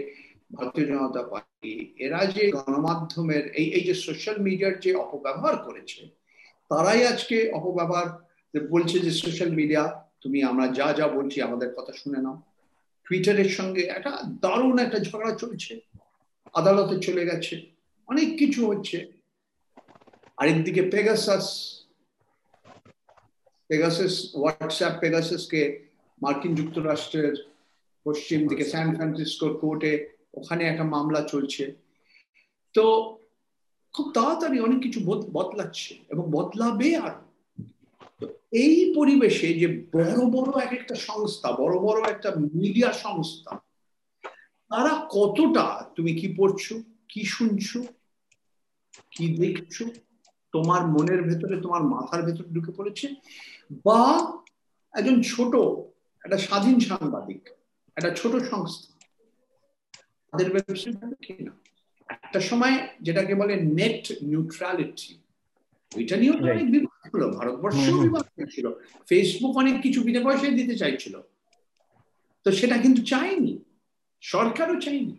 ভারতীয় জনতা পার্টি, এরা যে গণমাধ্যমের, এই এই যে সোশ্যাল মিডিয়ার যে অপব্যবহার করেছে, তারাই আজকে অপব্যবহার বলছে যে সোশ্যাল মিডিয়া তুমি আমরা যা যা বলছি আমাদের কথা শুনে নাও। টুইটারের সঙ্গে একটা দারুণ একটা ঝগড়া চলছে, আদালতে চলে গেছে, অনেক কিছু হচ্ছে। আরেকদিকে পেগাসাস পেগাসাস হোয়াটসঅ্যাপ পেগাসাসকে মার্কিন যুক্তরাষ্ট্রের পশ্চিম দিকে স্যান ফ্রান্সিসকোর কোর্টে ওখানে একটা মামলা চলছে। তো খুব তাড়াতাড়ি অনেক কিছু বদলাচ্ছে এবং বদলাবে আর। এই পরিবেশে যে বড় বড় এক একটা সংস্থা, বড় বড় একটা মিডিয়া সংস্থা, তারা কতটা তুমি কি পড়ছো, কি শুনছো, কি দেখছ, তোমার মনের ভেতরে, তোমার মাথার ভেতরে ঢুকে পড়েছে? বা একজন ছোট একটা স্বাধীন সাংবাদিক একটা ছোট সংস্থা তাদের কিনা একটা সময় যেটাকে বলে নেট নিউট্রালিটি ওইটা নিয়েও তো অনেক বিবাদ ছিল ভারতবর্ষেও বিবাদ ছিল ফেসবুক অনেক কিছু বিনা পয়সায় দিতে চাইছিল। তো সেটা কিন্তু চায়নি সরকারও চাইনি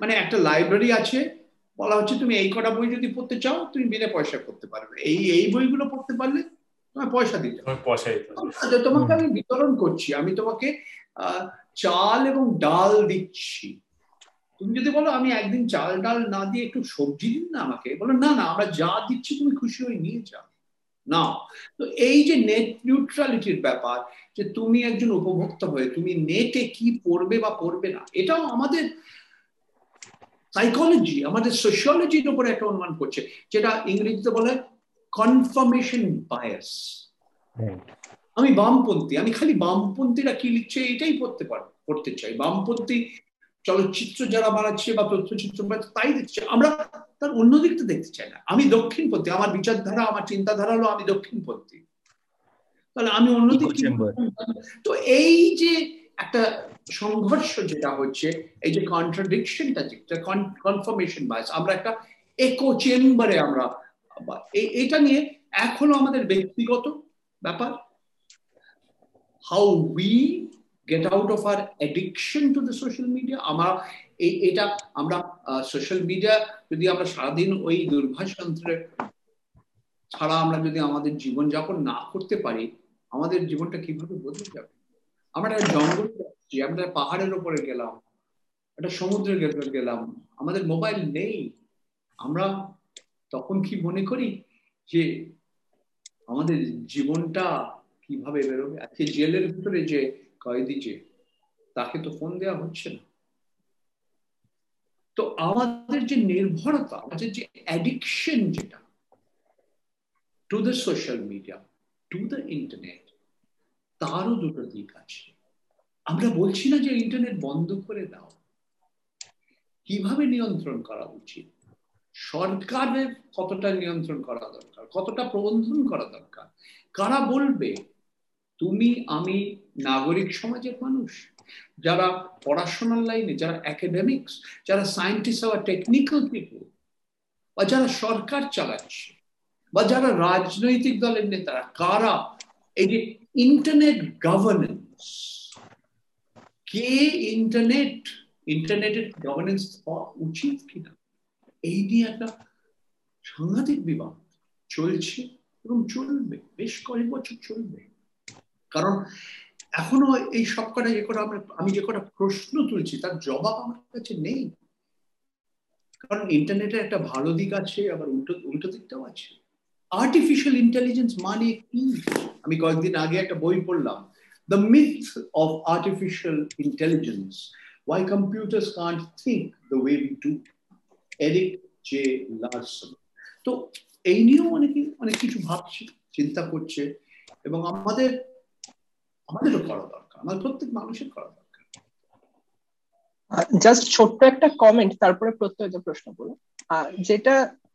মানে একটা লাইব্রেরি আছে বলা হচ্ছে তুমি এই কটা বই যদি পড়তে চাও তুমি বিনা পয়সা করতে পারবে। এই এই বইগুলো পড়তে পারলে তোমার পয়সা দিতে আচ্ছা, তোমাকে আমি বিতরণ করছি আমি তোমাকে চাল এবং ডাল দিচ্ছি। তুমি যদি বলো আমি একদিন চাল ডাল না দিয়ে একটু সবজি দিন না আমাকে বলো না না আমরা যা দিচ্ছি তুমি খুশি হয়ে নিয়ে যাও। না তো এই যে নেট নিউট্রালিটির ব্যাপার যে তুমি একজন উপভোক্তা হয়ে তুমি নেটে কি পড়বে বা পড়বে না এটাও আমাদের সাইকোলজি আমাদের সোশিয়োলজির উপরে একটা অনুমান করছে যেটা ইংরেজিতে বলে কনফার্মেশন বায়াস আমি বামপন্থী আমি খালি বামপন্থীরা কি লিখছে এটাই পড়তে পারব পড়তে চাই। বামপন্থী চলচ্চিত্র যারা বানাচ্ছে বা তথ্যচিত্র তাই দেখছে। আমরা তার অন্য দিকটা দেখতে চাই না। আমি দক্ষিণপন্থী আমার বিচারধারা আমার চিন্তাধারা হলো আমি দক্ষিণপন্থী। তাহলে আমি অন্যদিক তো এই যে একটা সংঘর্ষ যেটা হচ্ছে এই যে কন্ট্রাডিকশনটা যেটা কনফার্মেশন বায়াস আমরা একটা একো চেম্বারে আমরা এটা নিয়ে এখনও আমাদের ব্যক্তিগত ব্যাপার। How we get out of our addiction to the social media আমরা এই এটা আমরা সোশ্যাল মিডিয়া যদি আমরা সারাদিন ওই দূরভাষ যন্ত্রে ছাড়া আমরা যদি আমাদের জীবনযাপন না করতে পারি, আমাদের জীবনটা কীভাবে বদলে যাবে? আমরা একটা জঙ্গল যাচ্ছি, আমরা পাহাড়ের ওপরে গেলাম, একটা সমুদ্রের গেলাম, আমাদের মোবাইল নেই, আমরা তখন কি মনে করি যে আমাদের জীবনটা কীভাবে বেরোবে? আজকে জেলের ভিতরে যে কয়েদি যে, তাকে তো ফোন দেওয়া হচ্ছে না। তো আমাদের যে নির্ভরতা, আমাদের যে অ্যাডিকশন যেটা to the social media to the internet তারও দুটো দিক আছে। আমরা বলছি না যে ইন্টারনেট বন্ধ করে দাও। কীভাবে নিয়ন্ত্রণ করা উচিত? সরকারের কতটা নিয়ন্ত্রণ করা দরকার, কতটা প্রবন্ধন করা দরকার? কারা বলবে, তুমি, আমি নাগরিক সমাজের মানুষ, যারা পড়াশোনার লাইনে, যারা একাডেমিক্স যারা সায়েন্টিস্ট বা টেকনিক্যাল পিপল বা যারা সরকার চালাচ্ছে, বা যারা রাজনৈতিক দলের নেতারা, কারা? এই যে ইন্টারনেট গভর্নেন্স কে ইন্টারনেট ইন্টারনেটের গভর্নেন্স হওয়া উচিত কিনা? এই নিয়ে একটা সাংঘাতিক বিবাদ চলছে এবং চলবে, বেশ কয়েক বছর চলবে। কারণ এখনও এই সব কটা যে কটা আমরা আমি যে কটা প্রশ্ন তুলছি, তার জবাব আমার কাছে নেই। কারণ ইন্টারনেটের একটা ভালো দিক আছে, আবার উল্টো উল্টো দিকটাও আছে। আর্টিফিশিয়াল ইন্টেলিজেন্স মানে কি? আমি কয়েকদিন আগে একটা বই পড়লাম the myth of artificial intelligence why computers can't think the way we do Erik J Larson তো এই নিয়েও অনেকে, অনেক কিছু ভাবছে, চিন্তা করছে, এবং আমাদের, আমাদেরও করা দরকার, আমাদের প্রত্যেক মানুষের করা দরকার। জাস্ট ছোট্ট একটা কমেন্ট তারপরে প্রত্যেক প্রশ্ন করো যেটা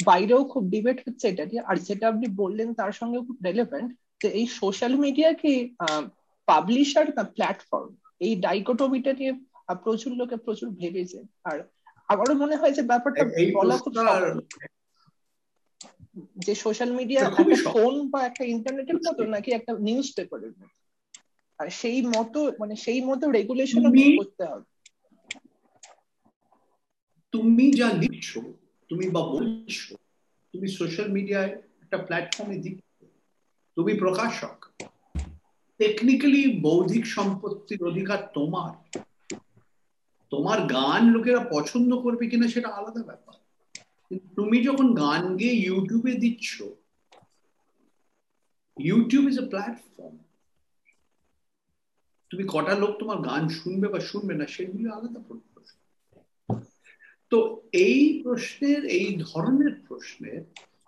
বাইরেও খুব ডিবেট হচ্ছে এটা নিয়ে, আর যেটা আপনি বললেন তার সঙ্গে খুব রেলেভেন্ট যে এই সোশ্যাল মিডিয়া কি পাবলিশার না প্ল্যাটফর্ম এই ডাইকোটমিটা নিয়ে প্রচুর লোকে প্রচুর ভেবেছে। আর আমারও মনে হয় যে ব্যাপারটা বলা খুব যে সোশ্যাল মিডিয়া একটা ফোন বা একটা ইন্টারনেটের মতো নাকি একটা নিউজ পেপারের মতো। আর সেই মতো মানে সেই মতো রেগুলেশন করতে হবে। তুমি যা লিখছো তুমি বা বলছো তুমি সোশ্যাল মিডিয়ায় একটা প্ল্যাটফর্মে দিচ্ছ তুমি প্রকাশক। টেকনিক্যালি বৌদ্ধিক সম্পত্তির অধিকার তোমার। তোমার গান লোকেরা পছন্দ করবে কিনা সেটা আলাদা ব্যাপার। তুমি যখন গান গেয়ে ইউটিউবে দিচ্ছ ইউটিউব ইজ এ প্ল্যাটফর্ম তুমি কটা লোক তোমার গান শুনবে বা শুনবে না সেগুলি আলাদা প্রশ্ন। তো এই প্রশ্নের, এই ধরনের প্রশ্নের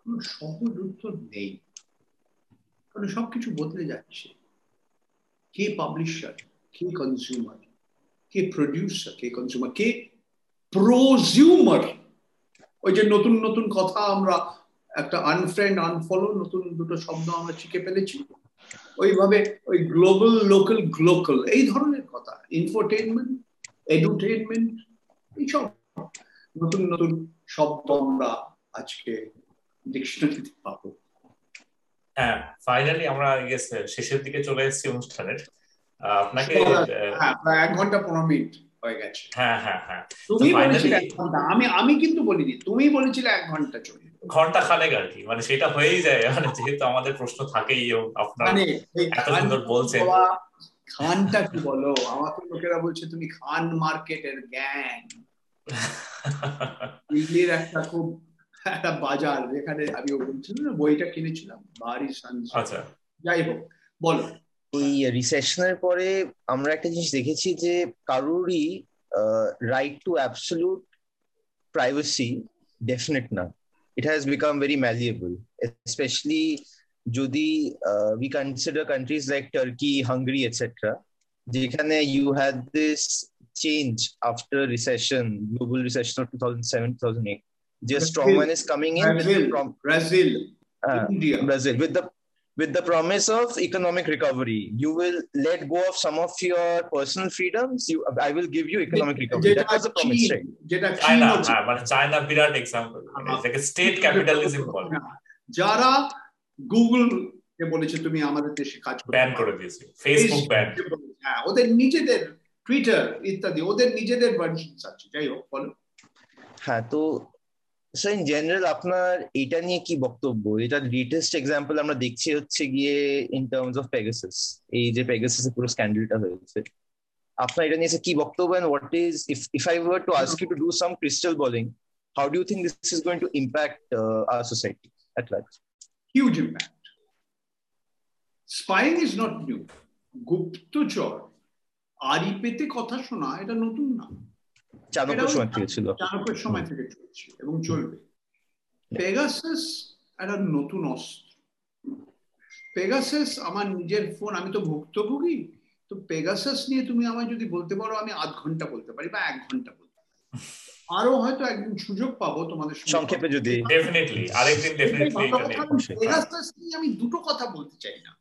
কোনো সহজ উত্তর নেই। কারণ সবকিছু বদলে যাচ্ছে। কে পাবলিশার কে কনজিউমার কে প্রডিউসার কে কনজিউমার কে প্রোজিউমার ওই যে নতুন নতুন কথা আমরা একটা আনফ্রেন্ড আনফলো নতুন দুটো শব্দ আমরা শিখে ফেলেছি। ওইভাবে ওই গ্লোবাল লোকাল গ্লোকাল এই ধরনের কথা। ইনফোটেনমেন্ট এডুটেনমেন্ট এইসব। নতুন নতুন শব্দ আমরা আজকে ডিকশনারিতে পাবো। হ্যাঁ ফাইনালি আমরা শেষের দিকে চলে এসেছি অনুষ্ঠানের। আপনাকে হ্যাঁ, এক ঘণ্টা পনেরো মিনিট হয়ে গেছে। হ্যাঁ হ্যাঁ হ্যাঁ। তুমি বলেছিলে এক ঘণ্টা আমি আমি কিন্তু বলিনি তুমি বলেছিলে এক ঘণ্টা চলে ঘণ্টা খানেক আর কি মানে সেটা হয়েই যায় মানে যেহেতু আমাদের প্রশ্ন থাকেই আপনার মানে এত সুন্দর বলছেন। খানটা কি বলো? আমাকে লোকেরা বলছে তুমি খান মার্কেটের গ্যাং দিল্লির একটা খুব একটা বাজার যেখানে আমি বলছিলাম বইটা কিনেছিলাম বাড়ি আচ্ছা। যাই হোক বলো। ওই রিসেশনের পরে আমরা একটা জিনিস দেখেছি যে কারোরই right to absolute privacy definite না it has become very malleable, especially যদি we consider countries like Turkey, Hungary, etc. যেখানে you had this change after recession, global recession of 2007, 2008. Just strong one is coming in Brazil, from Brazil, uh, India. Brazil with the with the promise of economic recovery. You will let go of some of your personal freedoms. You, I will give you economic recovery. That was the promise, right? China, but China, বিরাট example. It's like a state capitalism. যারা Google কে বলেছে তুমি আমাদের দেশে কাজ করো ban করে দিয়েছে ফেসবুক ব্যান হ্যাঁ ওদের নিজেদের টুইটার ইত্যাদি ওদের নিজেদের ভার্সনস আছে যাই হোক বলো হ্যাঁ তো সো ইন জেনারেল আপনার এটা নিয়ে কি বক্তব্য? এটা লেটেস্ট এক্সাম্পল আমরা দেখছি হচ্ছে গিয়ে ইন টার্মস অফ পেগাসাস এই যে পেগাসাসের পুরো স্ক্যান্ডেলটা হয়েছে। আপনার এটা নিয়ে কি বক্তব্য and what is if if I were to ask you to do some crystal balling how do you think this is going to impact our society at large huge impact spying is not new গুপ্তচর আড়ি পেতে কথা শোনা, এটা নতুন না। চাণক্যের সময় থেকে ছিল। চাণক্যের সময় থেকে চলছে এবং চলবে। পেগাসাস একটা নতুন অস্ত্র। পেগাসাস আমার নিজের ফোন আমি তো ভুক্তভোগী। তো পেগাসাস নিয়ে তুমি আমায় যদি বলতে পারো আমি আধ ঘণ্টা বলতে পারি বা এক ঘণ্টা বলতে পারি। আরও হয়তো একদিন সুযোগ পাবো তোমাদের সংক্ষেপে যদি। ডেফিনেটলি আরেকদিন ডেফিনেটলি পেগাসাস নিয়ে আমি দুটো কথা বলতে চাই না।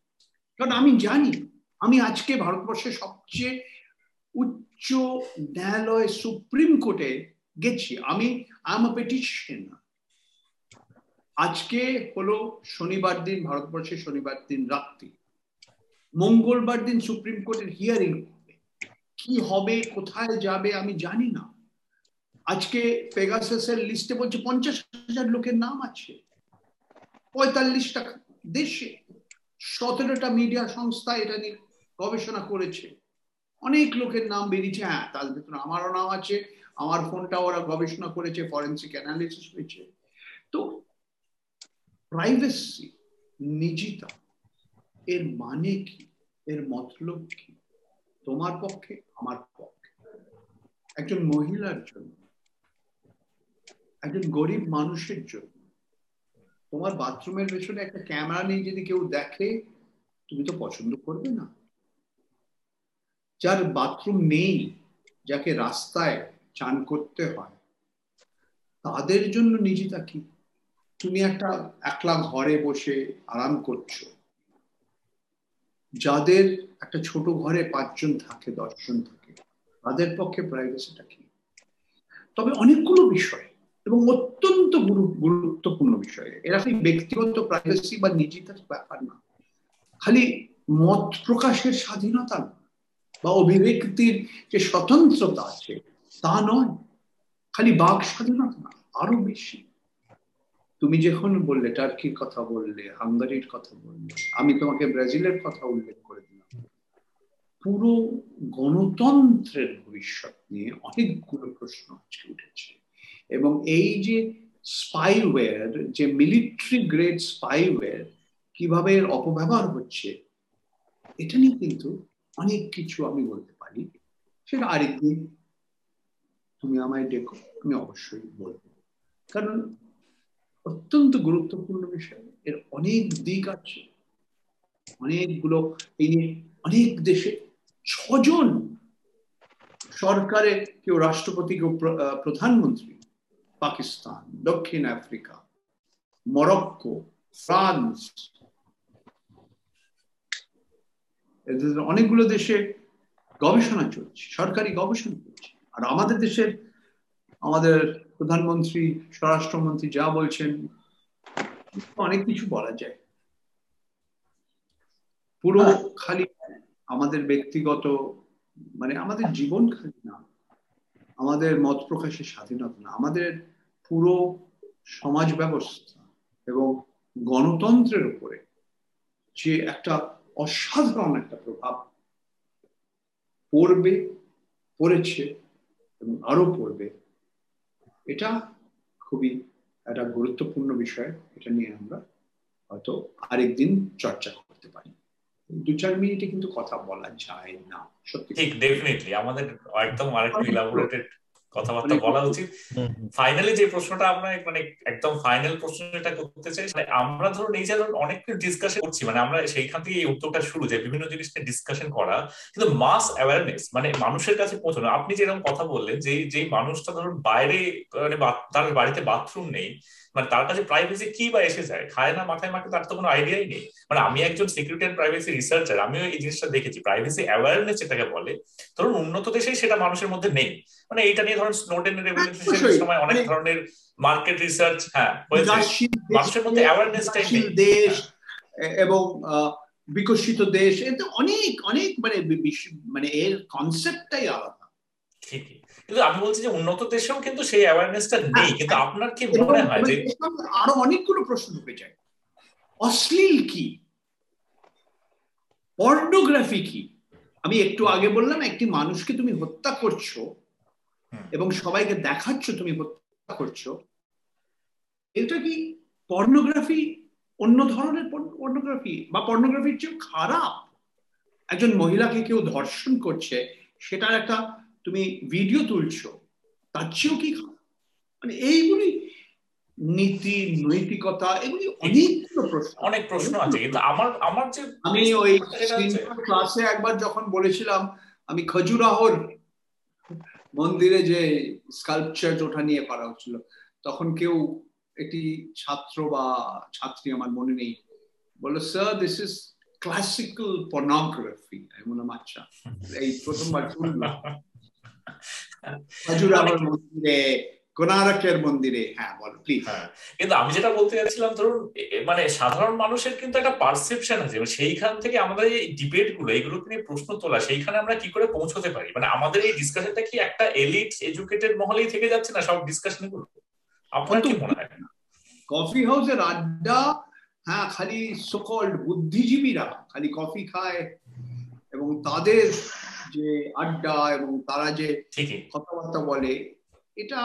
কারণ আমি জানি আমি আজকে ভারতবর্ষের সবচেয়ে উচ্চ ন্যায়ালয় সুপ্রিম কোর্টে গেছি। আমি আজকে হলো শনিবার দিন, ভারতবর্ষের শনিবার দিন রাত্রি। মঙ্গলবার দিন সুপ্রিম কোর্টের হিয়ারিং হবে। কি হবে, কোথায় যাবে, আমি জানি না। আজকে পেগাসাসের লিস্টে বলছে পঞ্চাশ হাজার লোকের নাম আছে। পঁয়তাল্লিশটা দেশে। সতেরোটা মিডিয়া সংস্থা এটা নিয়ে গবেষণা করেছে। অনেক লোকের নাম বেরিয়েছে হ্যাঁ তার ভেতরে আমারও নাম আছে, আমার ফোনটা ওরা গবেষণা করেছে ফরেন্সিক অ্যানালিসিস হয়েছে। তো প্রাইভেসি নিজিতা, এর মানে কি? এর মতলব কি? তোমার পক্ষে, আমার পক্ষে। একজন মহিলার জন্য, একজন গরিব মানুষের জন্য, তোমার বাথরুমের পেছনে একটা ক্যামেরা নিয়ে যদি কেউ দেখে, তুমি তো পছন্দ করবে না। যার বাথরুম নেই, যাকে রাস্তায় চান করতে হয়, তাদের জন্য নিজিতা কি? তুমি একটা একলা ঘরে বসে আরাম করছ। যাদের একটা ছোট ঘরে পাঁচজন থাকে, দশজন থাকে, তাদের পক্ষে প্রাইভেসিটা কি? তবে অনেকগুলো বিষয় এবং অত্যন্ত গুরুত্বপূর্ণ বিষয়। এরা খালি ব্যক্তিগত প্রাইভেসি বা নিজিতার ব্যাপার না? খালি মত প্রকাশের স্বাধীনতা না। বা অভিব্যক্তির যে স্বতন্ত্রতা আছে, তা নয়। খালি বাক স্বাধীনতা না, আরও বেশি। তুমি যখন বললে, টার্কির কথা বললে, হাঙ্গারির কথা বললে, আমি তোমাকে ব্রাজিলের কথা উল্লেখ করে দিলাম। পুরো গণতন্ত্রের ভবিষ্যৎ নিয়ে অনেকগুলো প্রশ্ন আজকে উঠেছে। এবং এই যে স্পাইওয়্যার, যে মিলিটারি গ্রেড স্পাইওয়্যার, কীভাবে এর অপব্যবহার হচ্ছে, এটা নিয়ে কিন্তু অনেক কিছু আমি বলতে পারি। সেটা আরেকদিন তুমি আমায় ডেকো, আমি অবশ্যই বলব। কারণ অত্যন্ত গুরুত্বপূর্ণ বিষয়। এর অনেক দিক আছে। অনেকগুলো এই নিয়ে অনেক দেশে ছজন সরকারে কেউ রাষ্ট্রপতি, কেউ প্রধানমন্ত্রী, পাকিস্তান, দক্ষিণ আফ্রিকা, মরক্কো, ফ্রান্স অনেকগুলো দেশে গবেষণা চলছে সরকারি গবেষণা চলছে। আর আমাদের দেশের আমাদের প্রধানমন্ত্রী স্বরাষ্ট্রমন্ত্রী যা বলছেন অনেক কিছু বলা যায়। পুরো খালি আমাদের ব্যক্তিগত মানে আমাদের জীবন খালি না আমাদের মত প্রকাশের স্বাধীনতা না আমাদের পুরো সমাজ ব্যবস্থা এবং গণতন্ত্রের উপরে যে একটা অসাধারণ একটা প্রভাব। পড়বে পড়েছে এবং আরও পড়বে। এটা খুবই একটা গুরুত্বপূর্ণ বিষয় এটা নিয়ে আমরা হয়তো আরেকদিন চর্চা করতে পারি। দু চার মিনিটে কিন্তু কথা বলা যায় না সত্যি ঠিক ডেফিনেটলি আমাদের একদম আরেকটু ইলাবোরেটেড কথাবার্তা বলা উচিত। ফাইনালি যে প্রশ্নটা আমরা মানে একদম ফাইনাল প্রশ্ন যেটা করতে চাই মানে আমরা ধরুন এই যে অনেক ডিসকাশন করছি মানে আমরা সেইখান থেকে এই উত্তরটা শুরু যে বিভিন্ন জিনিস নিয়ে ডিসকাশন করা কিন্তু মাস অ্যাওয়ারনেস মানে মানুষের কাছে পৌঁছানো। আপনি যেরকম কথা বললেন যে যেই মানুষটা ধরুন বাইরে মানে তার বাড়িতে বাথরুম নেই মানে তার কাছে প্রাইভেসি কি বা এসে যায়? খায় না মাথায় মাকে তার তো কোনো আইডিয়াই নেই। মানে আমি একজন সিকিউরিটি অ্যান্ড প্রাইভেসি রিসার্চার আমিও এই জিনিসটা দেখেছি। প্রাইভেসি অ্যাওয়ারনেস যেটাকে বলে ধরুন উন্নত দেশে সেটা মানুষের মধ্যে নেই। মানে এইটা নিয়ে ধরুন স্নোডেন রেভলিউশনের সময় অনেক ধরনের মার্কেট রিসার্চ হ্যাঁ মানুষের মধ্যে অ্যাওয়ারনেসটাই দেশ এবং বিকশিত দেশ এতে অনেক অনেক মানে মানে এর কনসেপ্টটাই আলাদা। ঠিকই। কিন্তু আমি বলছি যে উন্নত দেশেও কিন্তু সেই অ্যাওয়ারনেসটা নেই। হ্যাঁ, কিন্তু আপনার কি মনে হয় যে আরও অনেকগুলো প্রশ্ন ঢুকে যায়। অশ্লীল কি? পর্নোগ্রাফি কি? আমি একটু আগে বললাম একটি মানুষকে তুমি হত্যা করছ এবং সবাইকে দেখাচ্ছ তুমি হত্যা করছ এটা কি পর্নোগ্রাফি অন্য ধরনের পর্নোগ্রাফি বা পর্নোগ্রাফির চেয়েও খারাপ? একজন মহিলাকে কেউ ধর্ষণ করছে সেটার একটা তুমি ভিডিও তুলছো তার চেয়েও কি মানে এইগুলি নীতি নৈতিকতা এগুলি অনেকগুলো প্রশ্ন অনেক প্রশ্ন আছে কিন্তু আমার আমার যে আমি ওই ক্লাসে একবার যখন বলেছিলাম আমি খজুরাহর মন্দিরে যে স্কাল্পচার ওঠা নিয়ে করা হচ্ছিল তখন কেউ একটি ছাত্র বা ছাত্রী আমার মনে নেই বলল sir this is classical pornography আমি বললাম আচ্ছা এই প্রথমবার শুনলাম। খাজুরাহর মন্দিরে কোনারকের মন্দিরে হ্যাঁ বলো প্লিজ হ্যাঁ কিন্তু আমি যেটা বলতে চাচ্ছিলাম ধরুন মানে সাধারণ মানুষের কিন্তু একটা পারসেপশন আছে সেইখান থেকে আমাদের এই ডিবেটগুলো এইগুলো নিয়ে প্রশ্ন তোলা সেইখানে আমরা কি করে পৌঁছতে পারি? মানে আমাদের এই ডিসকাশনটা কি একটা এলিট এডুকেটেড মহলেই থেকে যাচ্ছে না সব ডিসকাশনগুলো? আপনার কি মনে হয়? কফি হাউসের আড্ডা হ্যাঁ খালি সকল বুদ্ধিজীবীরা খালি কফি খায় এবং তাদের যে আড্ডা এবং তারা যে কথাবার্তা বলে এটা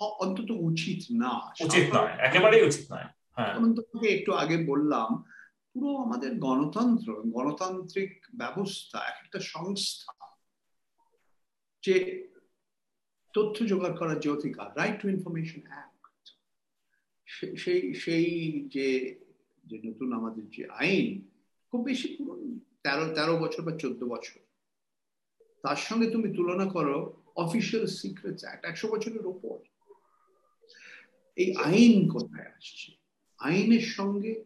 অন্তত উচিত না। উচিত নয় একেবারেই উচিত নয় হ্যাঁ। যেমন তোমাকে একটু আগে বললাম পুরো আমাদের গণতন্ত্র গণতান্ত্রিক ব্যবস্থা একটা সংস্থা যে তথ্য জোগাড় করার যে অধিকার রাইট টু ইনফরমেশন অ্যাক্ট সেই সেই যে যে নতুন আমাদের যে আইন খুব বেশি পুরো তেরো তেরো বছর বা চোদ্দ বছর। তার সঙ্গে তুমি তুলনা করো অফিসিয়াল সিক্রেটস অ্যাক্ট একশো বছরের ওপর। এই আইন কোথায় আসছে? আইনের সঙ্গে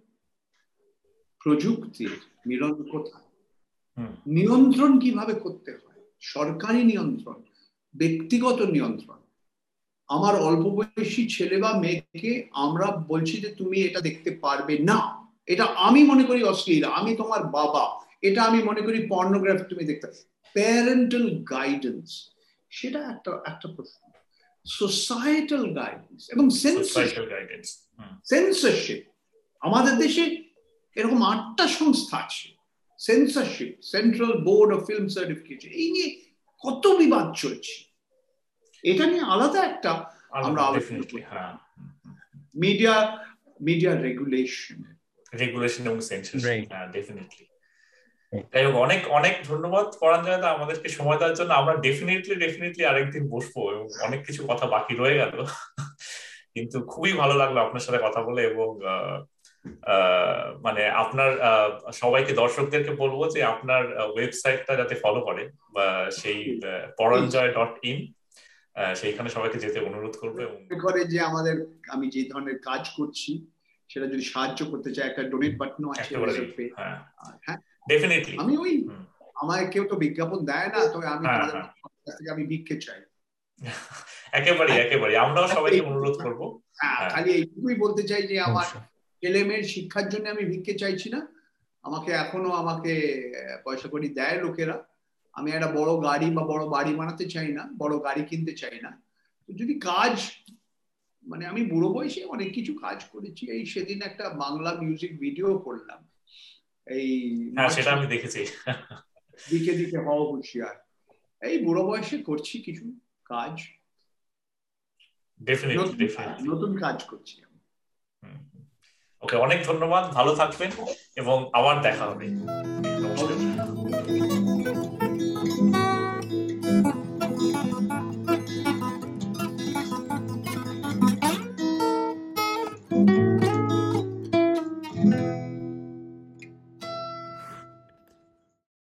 প্রযুক্তির মিলন কোথায়? নিয়ন্ত্রণ কীভাবে করতে হয়? সরকারি নিয়ন্ত্রণ ব্যক্তিগত নিয়ন্ত্রণ। আমার অল্প বয়সী ছেলে বা মেয়েকে আমরা বলছি যে তুমি এটা দেখতে পারবে না। এটা আমি মনে করি অশ্লীল। আমি তোমার বাবা। এটা আমি মনে করি পর্নোগ্রাফি তুমি দেখতে প্যারেন্টাল গাইডেন্স সেটা একটা একটা প্রশ্ন। সোসাইটাল গাইডেন্স এবং সেন্সরশিপ আমাদের দেশে এরকম আটটা সংস্থা আছে। Censorship central board of film certification এই নিয়ে কত বিবাদ চলছে। এটা নিয়ে আলাদা একটা আমরা আলোচনা মিডিয়া মিডিয়া রেগুলেশন রেগুলেশন এবং সেন্সরশিপ হ্যাঁ ডেফিনেটলি যাই হোক অনেক অনেক ধন্যবাদ পরাণ জয়দা আমাদেরকে সময় দেওয়ার জন্য। আমরা ডেফিনেটলি ডেফিনেটলি আরেকদিন বসবো এবং অনেক কিছু কথা বাকি রয়ে গেল। কিন্তু খুবই ভালো লাগল আপনার সাথে কথা বলে এবং মানে আপনার সবাইকে দর্শকদেরকে বলব যে আপনার ওয়েবসাইটটা যাতে ফলো করে বা সেই পরঞ্জয় ডট ইন সেইখানে সবাইকে যেতে অনুরোধ করব এবং করে যে আমাদের আমি যে ধরনের কাজ করছি সেটা যদি সাহায্য করতে চাই একটা ডোনেট বাটনও আছে হ্যাঁ ডেফিনেটলি আমি ওই আমার কেউ তো বিজ্ঞাপন দেয় না তবে আমি হ্যাঁ, থেকে আমি ভিক্ষে চাই। একেবারে একেবারে আমরাও সবাইকে অনুরোধ করব। খালি এইটুকুই বলতে চাই যে আমার ছেলে মেয়ের শিক্ষার জন্য আমি ভিক্ষে চাইছি না। আমাকে এখনও আমাকে পয়সা করি দেয় লোকেরা। আমি একটা বড় গাড়ি বা বড় বাড়ি বানাতে চাই না বড় গাড়ি কিনতে চাই না। যদি কাজ মানে আমি বুড়ো বয়সে অনেক কিছু কাজ করেছি। এই সেদিন একটা বাংলা মিউজিক ভিডিও করলাম। এই হ্যাঁ সেটা আমি দেখেছি। দিকে দিকে হুঁশিয়ার এই বুড়ো বয়সে করছি কিছু কাজ। নতুন কাজ করছি ওকে অনেক ধন্যবাদ ভালো থাকবেন এবং আবার দেখা হবে। নমস্কার।